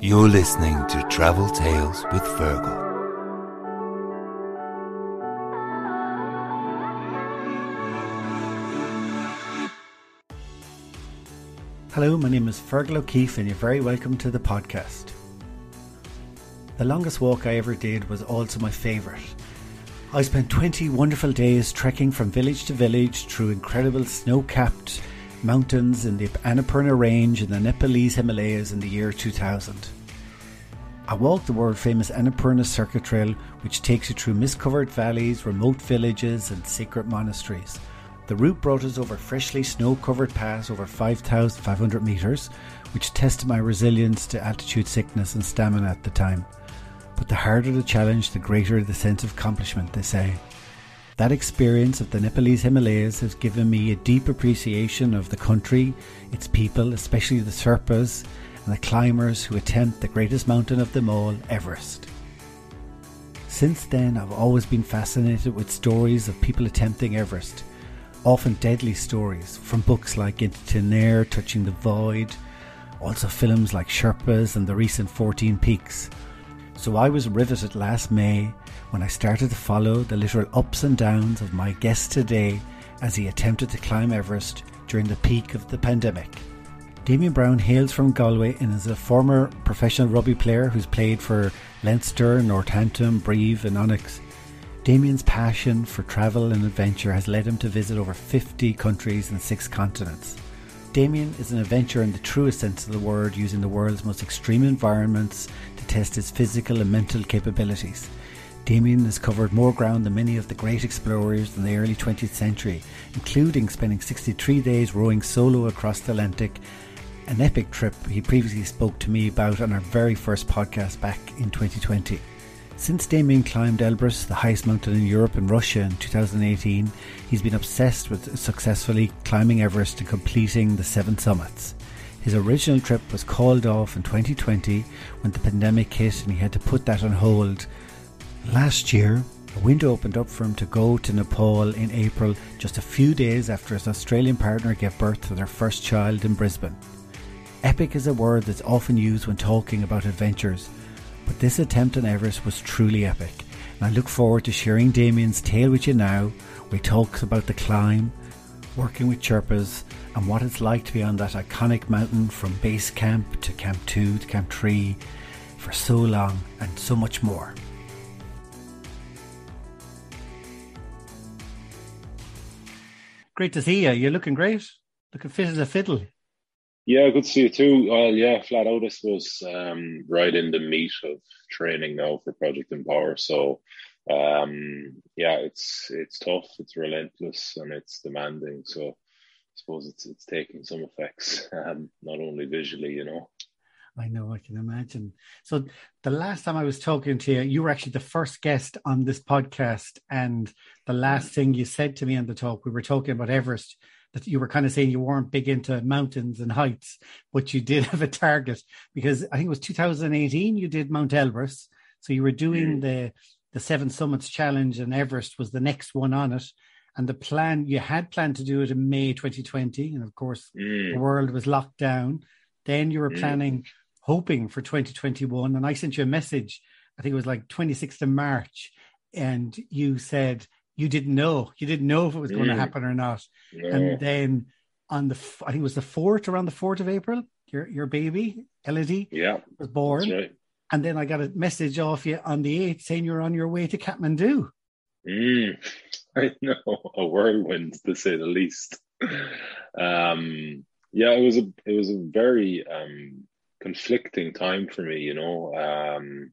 You're listening to Travel Tales with Fergal. Hello, my name is Fergal O'Keefe, and you're very welcome to the podcast. The longest walk I ever did was also my favourite. I spent 20 wonderful days trekking from village to village through incredible snow capped mountains in the Annapurna Range in the Nepalese Himalayas in the year 2000. I walked the world famous Annapurna Circuit Trail, which takes you through mist covered valleys, remote villages, and secret monasteries. The route brought us over freshly snow covered paths over 5,500 metres, which tested my resilience to altitude sickness and stamina at the time. But the harder the challenge, the greater the sense of accomplishment, they say. That experience of the Nepalese Himalayas has given me a deep appreciation of the country, its people, especially the Sherpas and the climbers who attempt the greatest mountain of them all, Everest. Since then, I've always been fascinated with stories of people attempting Everest, often deadly stories from books like Into Thin Air, Touching the Void, also films like Sherpas and the recent 14 Peaks. So I was riveted last May when I started to follow the literal ups and downs of my guest today as he attempted to climb Everest during the peak of the pandemic. Damian Browne hails from Galway and is a former professional rugby player who's played for Leinster, Northampton, Brive, and Oyonnax. Damian's passion for travel and adventure has led him to visit over 50 countries and six continents. Damian is an adventurer in the truest sense of the word, using the world's most extreme environments to test his physical and mental capabilities. Damian has covered more ground than many of the great explorers in the early 20th century, including spending 63 days rowing solo across the Atlantic, an epic trip he previously spoke to me about on our very first podcast back in 2020. Since Damian climbed Elbrus, the highest mountain in Europe and Russia in 2018, he's been obsessed with successfully climbing Everest and completing the seven summits. His original trip was called off in 2020 when the pandemic hit and he had to put that on hold Last year, a window opened up for him to go to Nepal in April, just a few days after his Australian partner gave birth to their first child in Brisbane. Epic is a word that's often used when talking about adventures, but this attempt on Everest was truly epic, and I look forward to sharing Damian's tale with you now. We talk about the climb, working with Sherpas, and what it's like to be on that iconic mountain from base camp to Camp 2 to Camp 3 for so long, and so much more. Great to see you. You're looking great. Looking fit as a fiddle. Yeah, good to see you too. Well, yeah, flat out, I suppose, um, right in the meat of training now for Project Empower. So, um, yeah, it's it's tough, it's relentless, and it's demanding. So, I suppose it's it's taking some effects, um, not only visually, you know. I know, I can imagine. So the last time I was talking to you, you were actually the first guest on this podcast. And the last thing you said to me on the talk, we were talking about Everest, that you were kind of saying you weren't big into mountains and heights, but you did have a target because I think it was 2018 you did Mount Elbrus. So you were doing mm. the the Seven Summits Challenge and Everest was the next one on it. And the plan, you had planned to do it in May 2020. And of course, mm. the world was locked down. Then you were mm. planning hoping for 2021. And I sent you a message, I think it was like 26th of March, and you said you didn't know. You didn't know if it was going to mm. happen or not. Yeah. And then on the, I think it was the 4th, around the 4th of April, your, your baby, Elodie, yeah, was born. Right. And then I got a message off you on the 8th saying you're on your way to Kathmandu. Mm, I know, a whirlwind to say the least. Um, yeah, it was a it was a very um, conflicting time for me, you know. Um,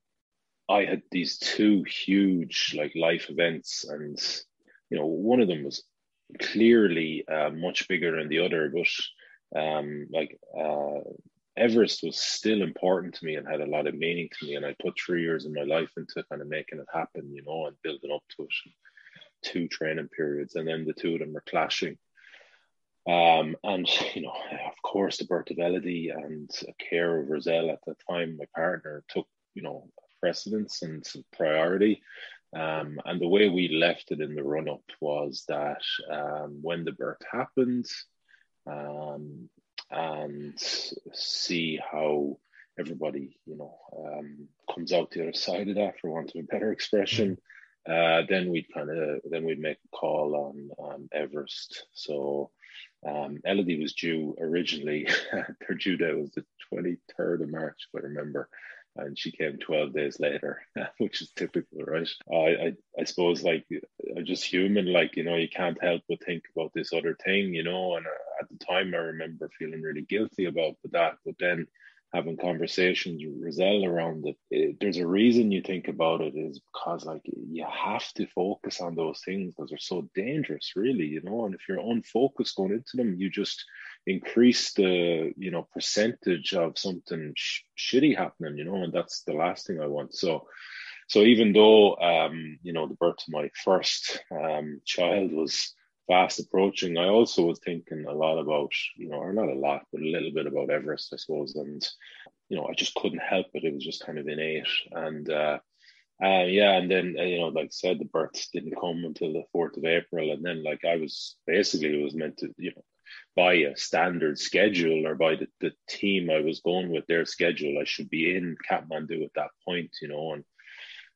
I had these two huge like life events, and you know, one of them was clearly uh, much bigger than the other, but um, like uh, Everest was still important to me and had a lot of meaning to me, and I put three years of my life into kind of making it happen, you know, and building up to it. Two training periods, and then the two of them were clashing. Um, and you know, of course, the birth of Elodie and care of Roselle at the time, my partner took you know precedence and some priority. Um, and the way we left it in the run up was that um, when the birth happened, um, and see how everybody, you know, um, comes out the other side of that, for want of a better expression. Uh, then we'd kind of then we'd make a call on on Everest. So um, Elodie was due originally. their due date was the twenty third of March, if I remember, and she came twelve days later, which is typical, right? I, I I suppose like just human, like you know, you can't help but think about this other thing, you know. And uh, at the time, I remember feeling really guilty about that, but then having conversations with Roselle around it, it, there's a reason you think about it is because like you have to focus on those things because they're so dangerous really you know and if you're unfocused going into them you just increase the you know percentage of something sh- shitty happening you know and that's the last thing i want so so even though um you know the birth of my first um child was fast approaching, I also was thinking a lot about, you know, or not a lot, but a little bit about Everest, I suppose. And, you know, I just couldn't help it. It was just kind of innate. And, uh, uh, yeah, and then uh, you know, like I said, the birth didn't come until the fourth of April, and then like I was basically it was meant to, you know, by a standard schedule or by the, the team I was going with their schedule, I should be in Kathmandu at that point, you know, and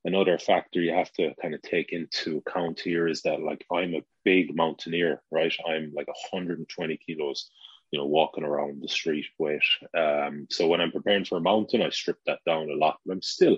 another factor you have to kind of take into account here is that like I'm a big mountaineer, right? I'm like 120 kilos, you know, walking around the street weight. Um, so when I'm preparing for a mountain, I strip that down a lot, but I'm still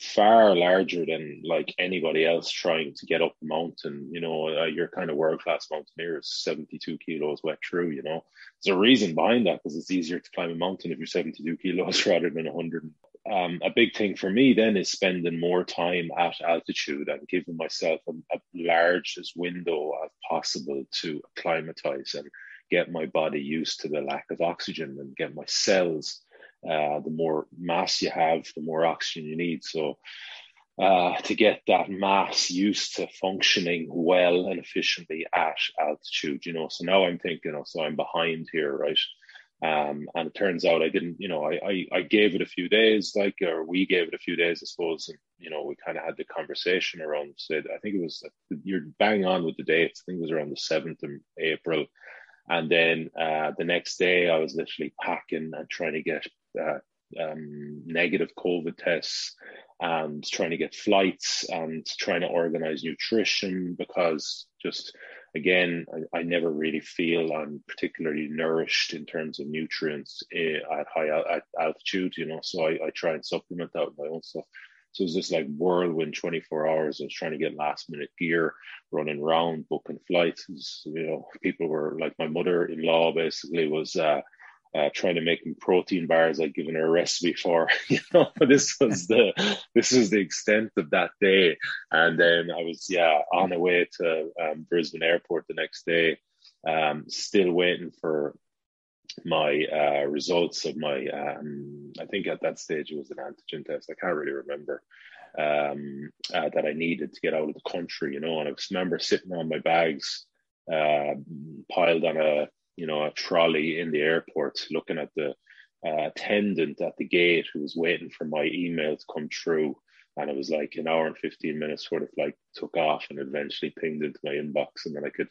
far larger than like anybody else trying to get up the mountain. You know, uh, your kind of world class mountaineer is 72 kilos wet through, you know. There's a reason behind that because it's easier to climb a mountain if you're 72 kilos rather than 100 um, a big thing for me then is spending more time at altitude and giving myself a, a largest window as possible to acclimatize and get my body used to the lack of oxygen and get my cells. Uh, the more mass you have, the more oxygen you need. So, uh, to get that mass used to functioning well and efficiently at altitude, you know. So now I'm thinking, oh, so I'm behind here, right? Um, and it turns out I didn't, you know, I, I, I, gave it a few days, like, or we gave it a few days, I suppose. And, you know, we kind of had the conversation around, said, I think it was, you're bang on with the dates. I think it was around the 7th of April. And then uh, the next day, I was literally packing and trying to get um, negative COVID tests and trying to get flights and trying to organize nutrition because just again, I, I, never really feel I'm particularly nourished in terms of nutrients eh, at high at altitude, you know. So I, I try and supplement that with my own stuff. So it was just like whirlwind 24 hours. I was trying to get last minute gear, running around, booking flights. You know, people were like my mother in law basically was uh, uh, trying to make protein bars I'd given her a recipe for. You know, this was the this was the extent of that day. And then I was yeah on the way to um, Brisbane Airport the next day, um, still waiting for my uh, results of my um, I think at that stage it was an antigen test. I can't really remember. Um, uh, that I needed to get out of the country, you know, and I remember sitting on my bags, uh, piled on a you know, a trolley in the airport looking at the uh, attendant at the gate who was waiting for my email to come through. And it was like an hour and 15 minutes before the flight took off and eventually pinged into my inbox. And then I could,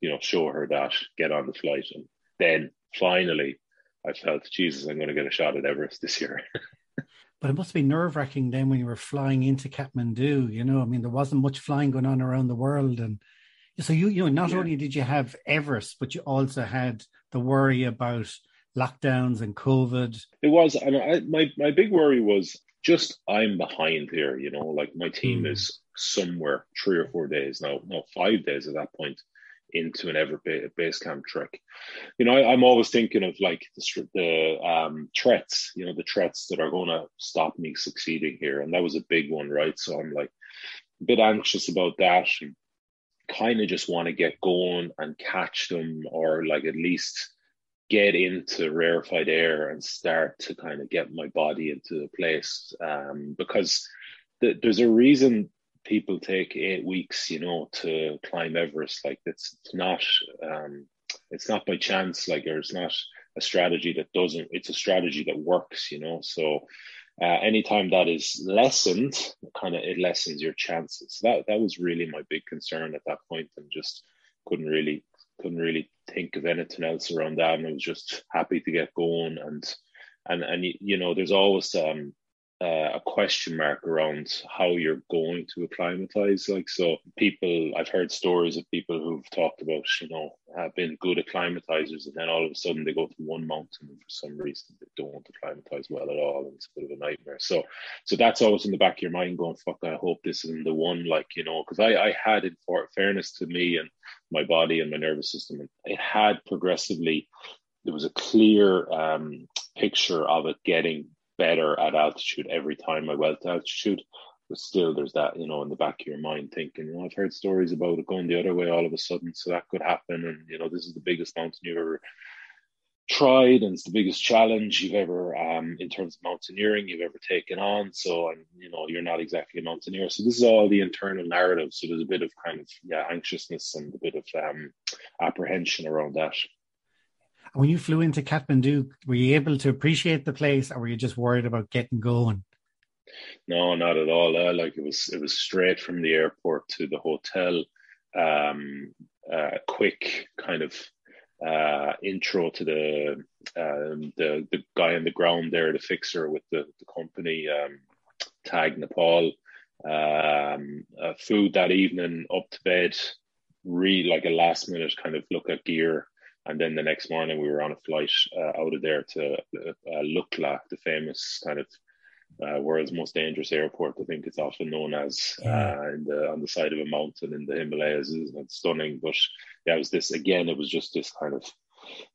you know, show her that, get on the flight. And then finally, I felt, Jesus, I'm going to get a shot at Everest this year. but it must be nerve wracking then when you were flying into Kathmandu. You know, I mean, there wasn't much flying going on around the world. And so you you know not yeah. only did you have Everest, but you also had the worry about lockdowns and COVID. It was, and I, my my big worry was just I'm behind here. You know, like my team mm. is somewhere three or four days now, no five days at that point into an ever base camp trek. You know, I, am always thinking of like the, the um, threats, you know, the threats that are going to stop me succeeding here. And that was a big one, right? So I'm like a bit anxious about that. And kind of just want to get going and catch them or like at least get into rarefied air and start to kind of get my body into a place um, because th- there's a reason people take eight weeks you know to climb everest. Like it's, it's not um, it's not by chance. Like there's not a strategy that doesn't it's a strategy that works you know? So uh, anytime that is lessened, kind of it lessens your chances. That that was really my big concern at that point, and just couldn't really couldn't really think of anything else around that. And I was just happy to get going and and and you know, there's always um, uh, a question mark around how you're going to acclimatize. Like, so people, I've heard stories of people who've talked about, you know, have been good acclimatizers, and then all of a sudden they go to one mountain, and for some reason they don't acclimatize well at all, and it's a bit of a nightmare. So, so that's always in the back of your mind, going, "Fuck, I hope this isn't the one." Like, you know, because I, I had, in for fairness to me and my body and my nervous system, it had progressively. There was a clear um, picture of it getting better at altitude every time I went to altitude. But still, there's that, you know, in the back of your mind thinking, well, I've heard stories about it going the other way all of a sudden, so that could happen. And, you know, this is the biggest mountain you've ever tried and it's the biggest challenge you've ever um, in terms of mountaineering you've ever taken on so and you know you're not exactly a mountaineer so this is all the internal narrative so there's a bit of kind of yeah anxiousness and a bit of um, apprehension around that when you flew into Kathmandu, were you able to appreciate the place, or were you just worried about getting going? No, not at all. Uh, like it was, it was straight from the airport to the hotel. Um, uh, quick kind of uh, intro to the um, the the guy on the ground there, the fixer with the, the company um, tag Nepal. Um, uh, food that evening, up to bed, really like a last minute kind of look at gear and then the next morning, we were on a flight uh, out of there to uh, Lukla, the famous kind of uh, world's most dangerous airport. I think it's often known as uh, the, on the side of a mountain in the Himalayas. It's stunning, but yeah, it was this again. It was just this kind of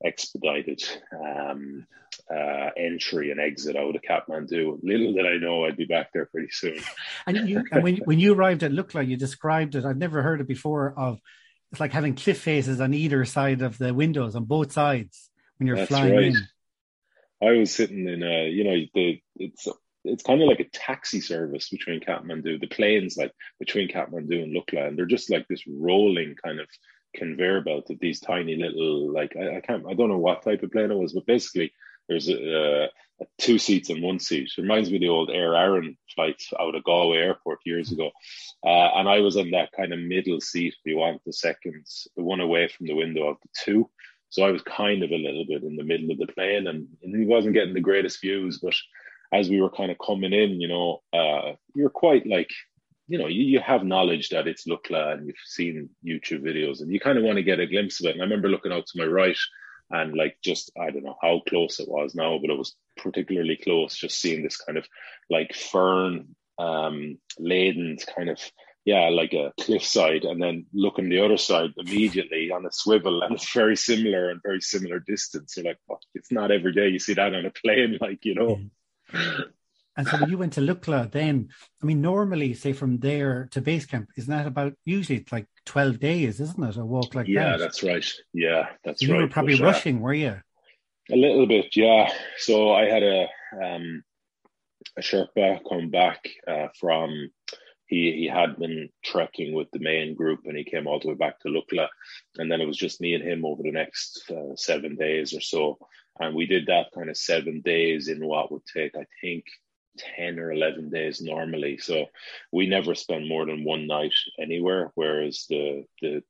expedited um, uh, entry and exit out of Kathmandu. Little did I know I'd be back there pretty soon. and you, and when when you arrived at Lukla, you described it. I'd never heard it before. Of it's like having cliff faces on either side of the windows on both sides when you're That's flying right. in. I was sitting in a, you know, the it's it's kind of like a taxi service between Kathmandu. The planes like between Kathmandu and Lukla, and they're just like this rolling kind of conveyor belt of these tiny little like I, I can't I don't know what type of plane it was, but basically there's a, a two seats and one seat. It reminds me of the old Aer Arann flights out of Galway Airport years ago. Uh, and I was on that kind of middle seat, if you want, the second, the one away from the window of the two. So I was kind of a little bit in the middle of the plane and, and he wasn't getting the greatest views. But as we were kind of coming in, you know, uh, you're quite like, you know, you, you have knowledge that it's Lukla and you've seen YouTube videos and you kind of want to get a glimpse of it. And I remember looking out to my right and like just I don't know how close it was now, but it was particularly close. Just seeing this kind of like fern um, laden kind of yeah, like a cliffside, and then looking the other side immediately on a swivel, and it's very similar and very similar distance. You're like, it's not every day you see that on a plane, like you know. And so when you went to Lukla, then I mean, normally, say from there to base camp, isn't that about usually it's like twelve days, isn't it? A walk like yeah, that. Yeah, that's right. Yeah, that's you right. You were probably but, rushing, uh, were you? A little bit, yeah. So I had a um, a Sherpa come back uh, from. He, he had been trekking with the main group and he came all the way back to Lukla. And then it was just me and him over the next uh, seven days or so. And we did that kind of seven days in what would take, I think, 10 or 11 days normally. So we never spend more than one night anywhere whereas the the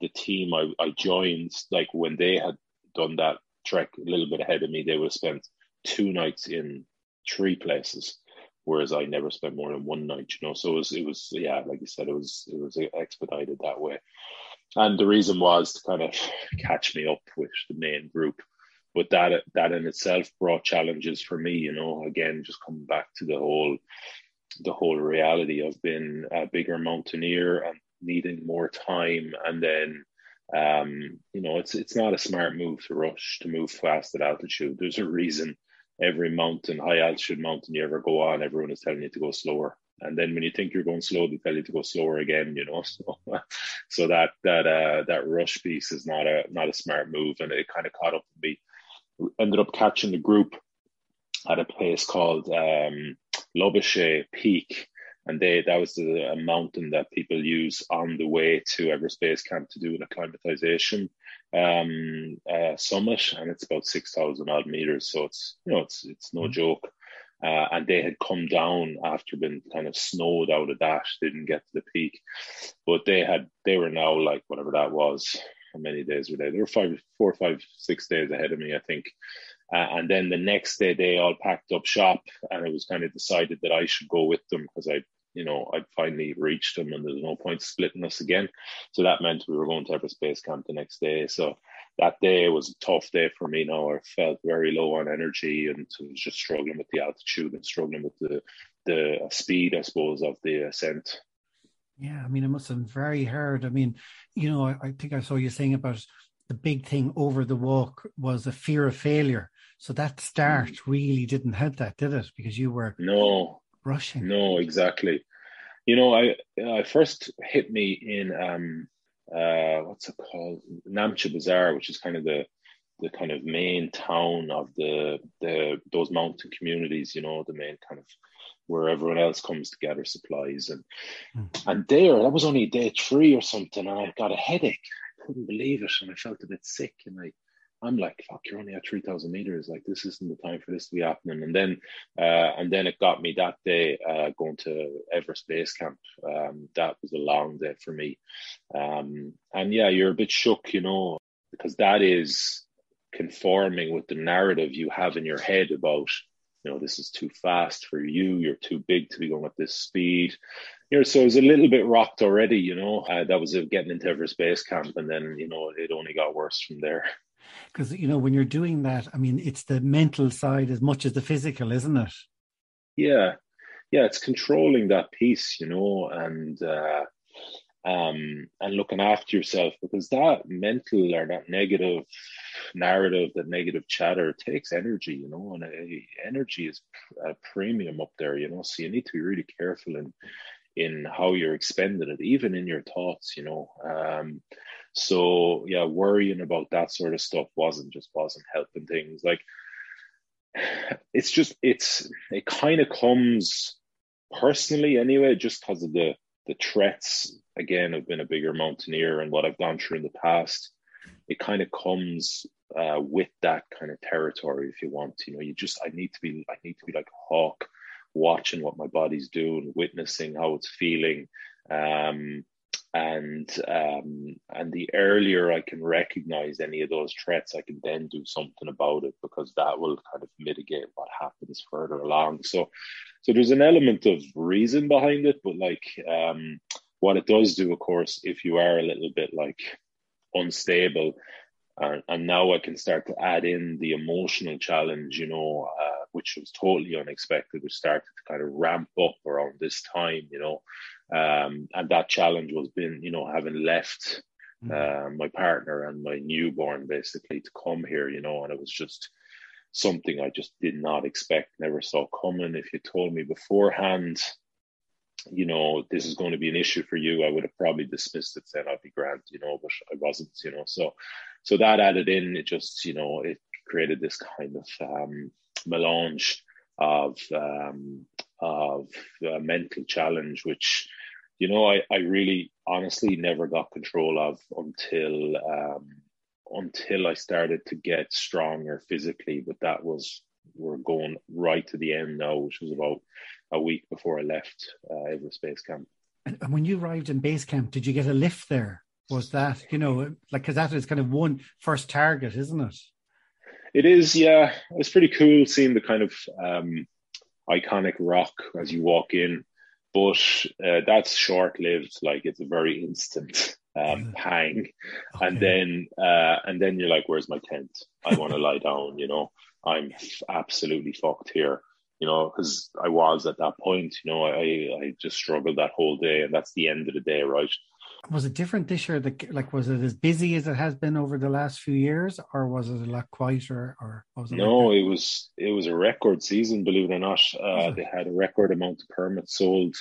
the team I, I joined like when they had done that trek a little bit ahead of me they would have spent two nights in three places whereas I never spent more than one night you know? So it was it was yeah like you said it was it was expedited that way. And the reason was to kind of catch me up with the main group but that that in itself brought challenges for me you know again just coming back to the whole the whole reality of being a bigger mountaineer and needing more time. And then um, you know it's it's not a smart move to rush to move fast at altitude. There's a reason every mountain high altitude mountain you ever go on everyone is telling you to go slower. And then when you think you're going slow they tell you to go slower again you know so so that that uh that rush piece is not a not a smart move. And it kind of caught up with me ended up catching the group at a place called um, Peak. And they that was a, a mountain that people use on the way to Everest Base Camp to do an acclimatization um, uh, summit, and it's about six thousand odd meters. So it's you know it's it's no mm-hmm. joke. Uh, and they had come down after being kind of snowed out of that. Didn't get to the peak, but they had they were now like whatever that was how many days were they? They were five, four, five, six days ahead of me, I think. Uh, and then the next day, they all packed up shop, and it was kind of decided that I should go with them because I, you know, I'd finally reached them, and there's no point splitting us again. So that meant we were going to Everest Base Camp the next day. So that day was a tough day for me. Now I felt very low on energy, and was just struggling with the altitude and struggling with the the speed, I suppose, of the ascent. Yeah, I mean, it must have been very hard. I mean, you know, I, I think I saw you saying about the big thing over the walk was a fear of failure. So that start mm. really didn't help that, did it? Because you were no rushing. No, exactly. You know, I I first hit me in um uh what's it called Namche Bazaar, which is kind of the the kind of main town of the the those mountain communities. You know, the main kind of where everyone else comes to gather supplies and mm. and there that was only day three or something and I got a headache. I couldn't believe it and I felt a bit sick and I I'm like, fuck, you're only at 3,000 meters. Like, this isn't the time for this to be happening. And then, uh, and then it got me that day, uh, going to Everest Base Camp. Um, that was a long day for me. Um, and yeah, you're a bit shook, you know, because that is conforming with the narrative you have in your head about you know, this is too fast for you. You're too big to be going at this speed. You know, so it was a little bit rocked already, you know. Uh, that was getting into Everest Base Camp, and then, you know, it only got worse from there. Because, you know, when you're doing that, I mean, it's the mental side as much as the physical, isn't it? Yeah. Yeah, it's controlling that piece, you know, and, uh, um, and looking after yourself because that mental or that negative narrative, that negative chatter takes energy, you know, and uh, energy is a premium up there, you know. So you need to be really careful in in how you're expending it, even in your thoughts, you know. Um, so yeah, worrying about that sort of stuff wasn't just wasn't helping things. Like it's just it's it kind of comes personally anyway, just because of the the threats again i've been a bigger mountaineer and what i've gone through in the past it kind of comes uh, with that kind of territory if you want you know you just i need to be i need to be like a hawk watching what my body's doing witnessing how it's feeling um, and um, and the earlier I can recognize any of those threats, I can then do something about it because that will kind of mitigate what happens further along. So, so there's an element of reason behind it, but like um, what it does do, of course, if you are a little bit like unstable, and, and now I can start to add in the emotional challenge, you know, uh, which was totally unexpected, which started to kind of ramp up around this time, you know, um, and that challenge was been, you know, having left mm. uh, my partner and my newborn basically to come here, you know, and it was just something I just did not expect, never saw coming. If you told me beforehand, you know, this is going to be an issue for you, I would have probably dismissed it, said I'd be grand, you know, but I wasn't, you know. So, so that added in, it just, you know, it created this kind of um, melange of um, of uh, mental challenge, which, you know, I, I really honestly never got control of until um, until I started to get stronger physically. But that was we're going right to the end now, which was about a week before I left uh, Everest Base Camp. And, when you arrived in base camp, did you get a lift there? Was that you know like because that is kind of one first target, isn't it? It is, yeah. It's pretty cool seeing the kind of um, iconic rock as you walk in, but uh, that's short lived. Like it's a very instant um, pang, okay. and then uh, and then you're like, "Where's my tent? I want to lie down." You know, I'm absolutely fucked here you know, because I was at that point, you know, I I just struggled that whole day, and that's the end of the day, right? Was it different this year? Like, was it as busy as it has been over the last few years, or was it a lot quieter? Or was it no, like it was it was a record season. Believe it or not, uh, they had a record amount of permits sold.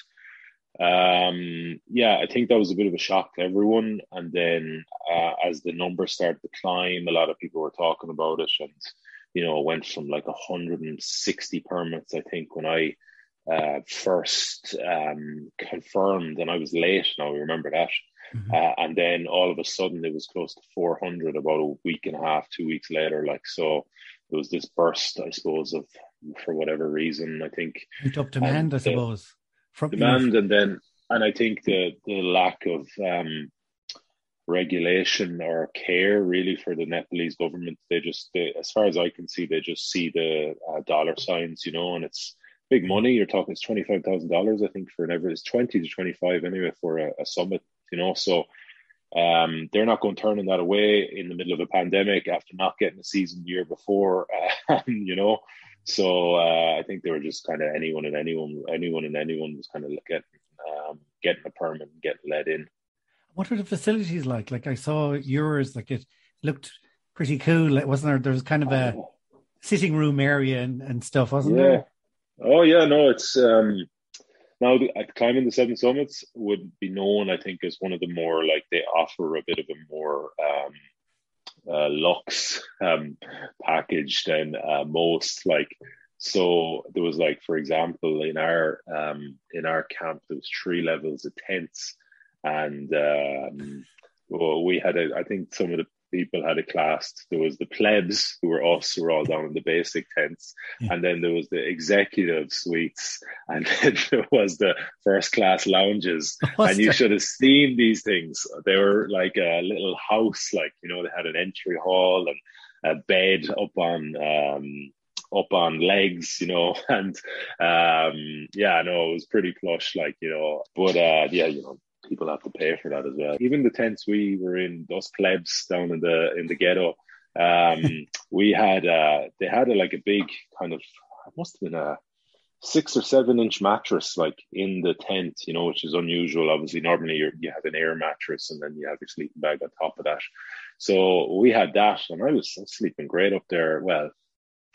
Um, yeah, I think that was a bit of a shock to everyone. And then uh, as the numbers started to climb, a lot of people were talking about it, and you know, went from like 160 permits, I think, when I uh, first um, confirmed, and I was late. Now I remember that. Mm-hmm. Uh, and then all of a sudden, it was close to 400 about a week and a half, two weeks later. Like so, it was this burst, I suppose, of for whatever reason. I think up demand, I suppose. From demand, and then and I think the the lack of um, regulation or care really for the Nepalese government. They just, they, as far as I can see, they just see the uh, dollar signs, you know, and it's big money. You're talking it's twenty five thousand dollars, I think, for an ever. It's twenty to twenty five anyway for a, a, summit, you know. So um, they're not going to turning that away in the middle of a pandemic after not getting a season the year before, uh, you know. So uh, I think they were just kind of anyone and anyone, anyone and anyone was kind of getting um, getting a permit, getting let in. What were the facilities like? Like I saw yours, like it looked pretty cool. Like, wasn't there? There was kind of a oh. sitting room area and, and stuff, wasn't yeah. there? Oh yeah, no, it's um now climbing the seven summits would be known, I think, as one of the more like they offer a bit of a more um uh, lux um package than uh, most like so there was like for example in our um in our camp there was three levels of tents and um, well, we had a, I think some of the people had a class. There was the plebs who were us, who were all down in the basic tents, yeah. and then there was the executive suites, and then there was the first class lounges. What's and you that? should have seen these things. They were like a little house, like you know, they had an entry hall and a bed up on. Um, up on legs, you know, and um yeah, no, it was pretty plush, like, you know, but uh yeah, you know, people have to pay for that as well. Even the tents we were in, those plebs down in the in the ghetto, um, we had uh, they had a, like a big kind of must have been a six or seven inch mattress like in the tent, you know, which is unusual. Obviously, normally you you have an air mattress and then you have your sleeping bag on top of that. So we had that, and I was sleeping great up there. Well,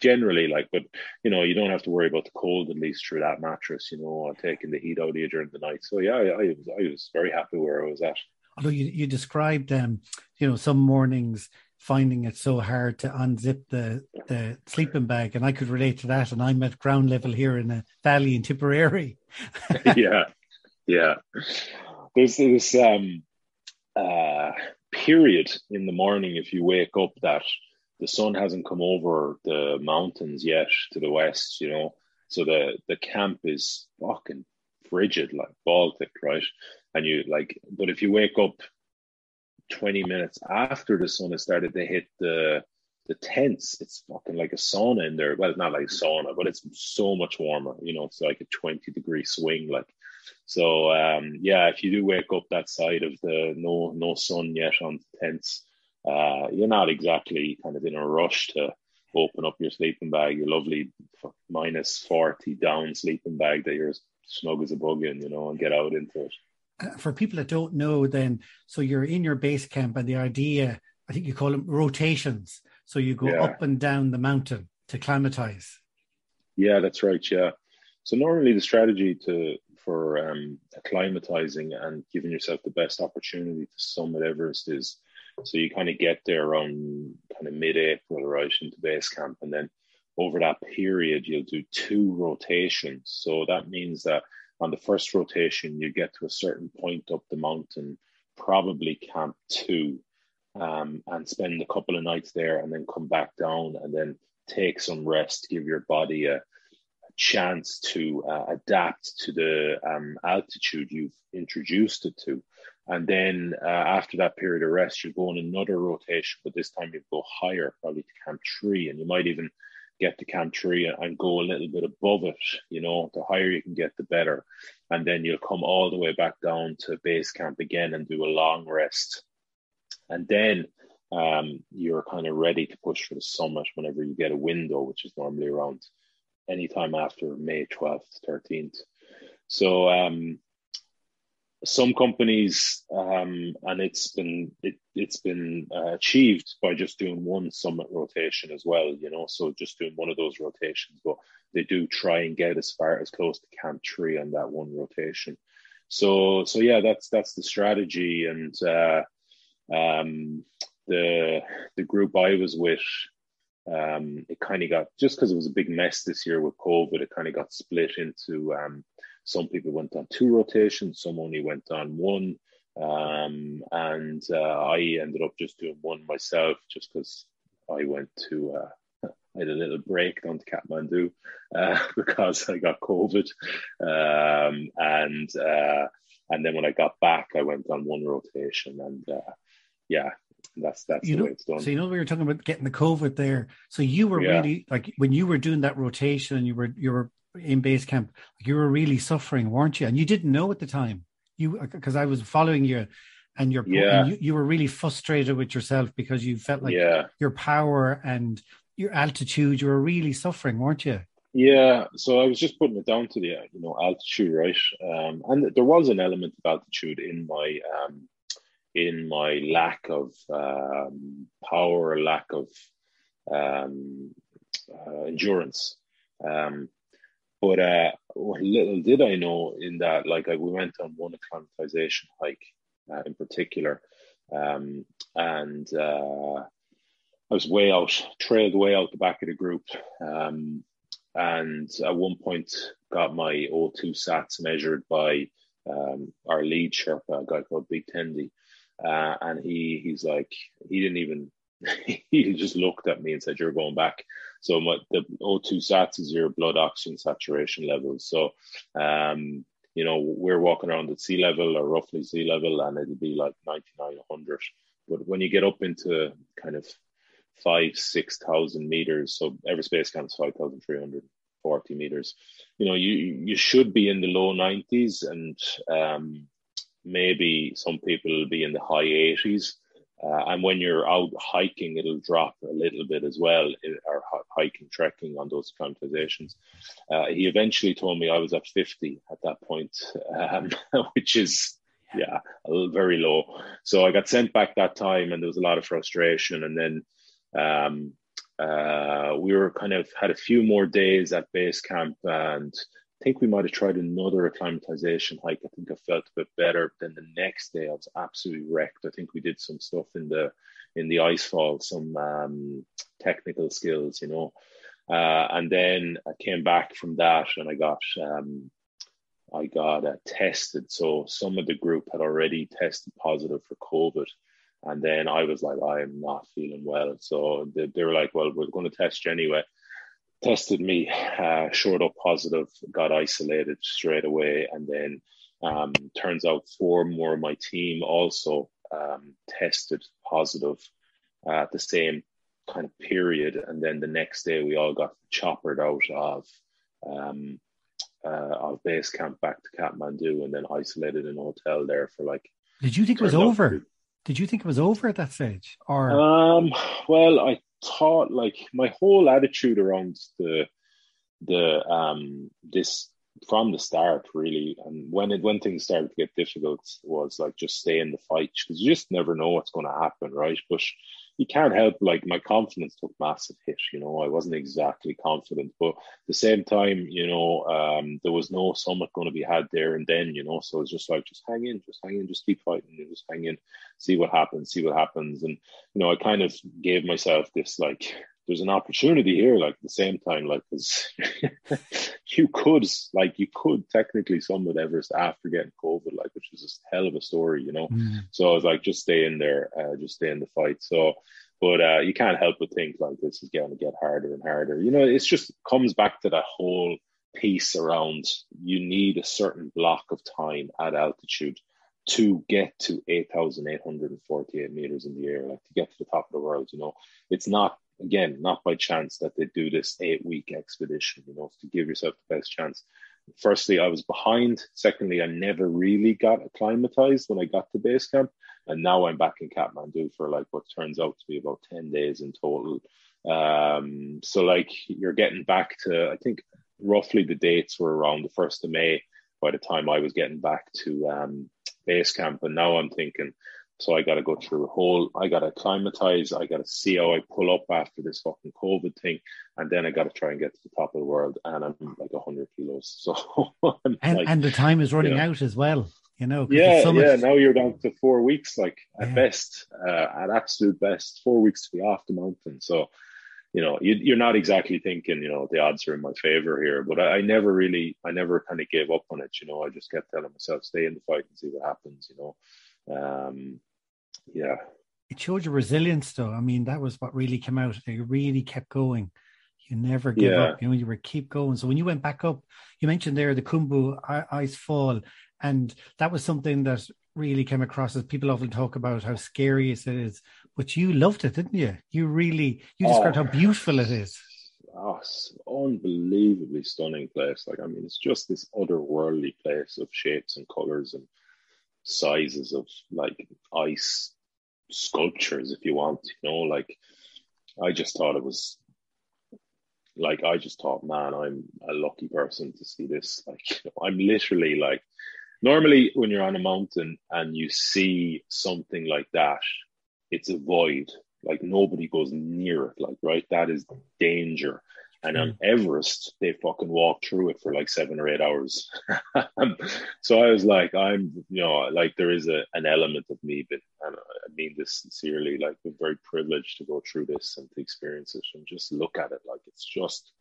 generally like but you know you don't have to worry about the cold at least through that mattress you know taking the heat out of you during the night. So yeah I, I was i was very happy where i was at. Although you, you described um you know some mornings finding it so hard to unzip the the sleeping bag and i could relate to that and i'm at ground level here in a valley in tipperary. Yeah yeah. There's this um uh period in the morning if you wake up that the sun hasn't come over the mountains yet to the west, you know. So the the camp is fucking frigid, like Baltic, right? And you like, but if you wake up twenty minutes after the sun has started to hit the the tents, it's fucking like a sauna in there. Well, it's not like a sauna, but it's so much warmer. You know, it's like a twenty degree swing. Like, so um, yeah, if you do wake up that side of the no no sun yet on tents, uh, you're not exactly kind of in a rush to open up your sleeping bag, your lovely minus 40 down sleeping bag that you're as snug as a bug in, you know, and get out into it. Uh, for people that don't know, then, so you're in your base camp, and the idea, I think you call them rotations. So you go yeah. up and down the mountain to climatize. Yeah, that's right. Yeah. So normally the strategy to for um, acclimatizing and giving yourself the best opportunity to summit Everest is so you kind of get there around kind of mid-April, right, into base camp, and then over that period you'll do two rotations. So that means that on the first rotation you get to a certain point up the mountain, probably camp two, um, and spend a couple of nights there, and then come back down, and then take some rest, give your body a, chance to uh, adapt to the um, altitude you've introduced it to. And then uh, after that period of rest, you go on another rotation, but this time you go higher, probably to Camp Three, and you might even get to Camp Three and go a little bit above it. You know, the higher you can get, the better. And then you'll come all the way back down to base camp again and do a long rest. And then um, you're kind of ready to push for the summit whenever you get a window, which is normally around anytime after May 12th, 13th. So um, some companies, um, and it's been it, it's been uh, achieved by just doing one summit rotation as well. You know, so just doing one of those rotations, but they do try and get as far as close to Camp Three on that one rotation. So so yeah, that's that's the strategy, and uh, um, the the group I was with. Um, it kind of got just because it was a big mess this year with COVID. It kind of got split into um, some people went on two rotations, some only went on one. Um, and uh, I ended up just doing one myself just because I went to, uh, I had a little break down to Kathmandu uh, because I got COVID. Um, and, uh, and then when I got back, I went on one rotation and, uh, yeah, that's that's you the know, way it's done. So you know we were talking about getting the COVID there. So you were Yeah. really like when you were doing that rotation you were you were in base camp, you were really suffering, weren't you? And you didn't know at the time. You because I was following you, and you're Yeah. and you, you were really frustrated with yourself because you felt like yeah, your power and your altitude. You were really suffering, weren't you? yeah. So I was just putting it down to the uh, you know altitude, right? Um, and there was an element of altitude in my um, in my lack of um, power, lack of um, uh, endurance. Um, but uh, little did I know in that, like, we went on one acclimatization hike uh, in particular, um, and uh, I was way out, trailed way out the back of the group, um, and at one point got my O2 sats measured by um, our lead Sherpa, a guy called Big Tendi, uh, and he he's like he didn't even he just looked at me and said, "You're going back." So my, the O2 sats is your blood oxygen saturation levels. So, um, you know, we're walking around at sea level or roughly sea level, and it'll be like 99, 100. But when you get up into kind of five, six thousand meters, so Everest Base camp is five thousand three hundred forty meters. You know, you you should be in the low 90s, and um, maybe some people will be in the high 80s. Uh, and when you're out hiking, it'll drop a little bit as well, or hiking, trekking on those acclimatizations. Uh, he eventually told me I was at 50 at that point, um, which is, yeah, a very low. So I got sent back that time, and there was a lot of frustration. And then um, uh, we were kind of had a few more days at base camp, and think we might have tried another acclimatization hike. I think I felt a bit better. Then the next day I was absolutely wrecked. I think we did some stuff in the in the ice fall, some um, technical skills, you know. Uh, and then I came back from that and I got um, I got uh, tested. So some of the group had already tested positive for COVID. And then I was like, I am not feeling well. So they, they were like, well, we're going to test you anyway tested me, uh, showed up positive, got isolated straight away, and then um, turns out four more of my team also um, tested positive uh, at the same kind of period, and then the next day we all got choppered out of um, uh, of base camp back to Kathmandu, and then isolated in a hotel there for like. Did you think it was over? Did you think it was over at that stage, or um, well, I thought like my whole attitude around the the um this from the start really, and when it when things started to get difficult was like just stay in the fight because you just never know what's going to happen, right? But you can't help like my confidence took massive hit. You know, I wasn't exactly confident, but at the same time, you know, um, there was no summit going to be had there and then. You know, so it's just like just hang in, just hang in, just keep fighting, you just hang in, see what happens, see what happens, and you know, I kind of gave myself this like. There's an opportunity here, like at the same time, like because you could, like you could technically summit Everest after getting COVID, like which is a hell of a story, you know. Mm. So I was like, just stay in there, uh, just stay in the fight. So, but uh, you can't help but think like this is going to get harder and harder. You know, it's just comes back to that whole piece around you need a certain block of time at altitude to get to 8,848 meters in the air, like to get to the top of the world. You know, it's not again not by chance that they do this eight week expedition. You know, to give yourself the best chance firstly, I was behind. Secondly, I never really got acclimatized when I got to base camp. And now I'm back in Kathmandu for like what turns out to be about 10 days in total. Um, so like you're getting back to, I think roughly the dates were around the first of May by the time I was getting back to um, base camp. And now I'm thinking, so I got to go through a whole, I got to acclimatize. I got to see how I pull up after this fucking COVID thing. And then I got to try and get to the top of the world. And I'm like 100 kilos. So and like, and the time is running out as well. You know. yeah, summit- yeah. Now you're down to four weeks, like at Yeah. best, uh, at absolute best, four weeks to be off the mountain. So, you know, you, you're not exactly thinking, you know, the odds are in my favor here. But I, I never really, I never kind of gave up on it. You know, I just kept telling myself, stay in the fight and see what happens. You know, um, yeah, it showed your resilience though. I mean, that was what really came out. You really kept going. You never give Yeah. up. You know, you were keep going. So when you went back up, you mentioned there the Khumbu ice fall, and that was something that really came across as people often talk about how scary it is, but you loved it, didn't you? You really you described oh, how beautiful it is. Oh, unbelievably stunning place. Like I mean, it's just this otherworldly place of shapes and colors and sizes of like ice sculptures, if you want. You know, like I just thought it was like I just thought, man, I'm a lucky person to see this. Like I'm literally like normally when you're on a mountain and you see something like that, it's a void. Like nobody goes near it. Like right, that is danger. And on hmm. Everest, they fucking walk through it for like seven or eight hours. so I was like, I'm, you know, like there is a, an element of me, but and I mean this sincerely, like I'm very privileged to go through this and to experience it and just look at it. Like it's just,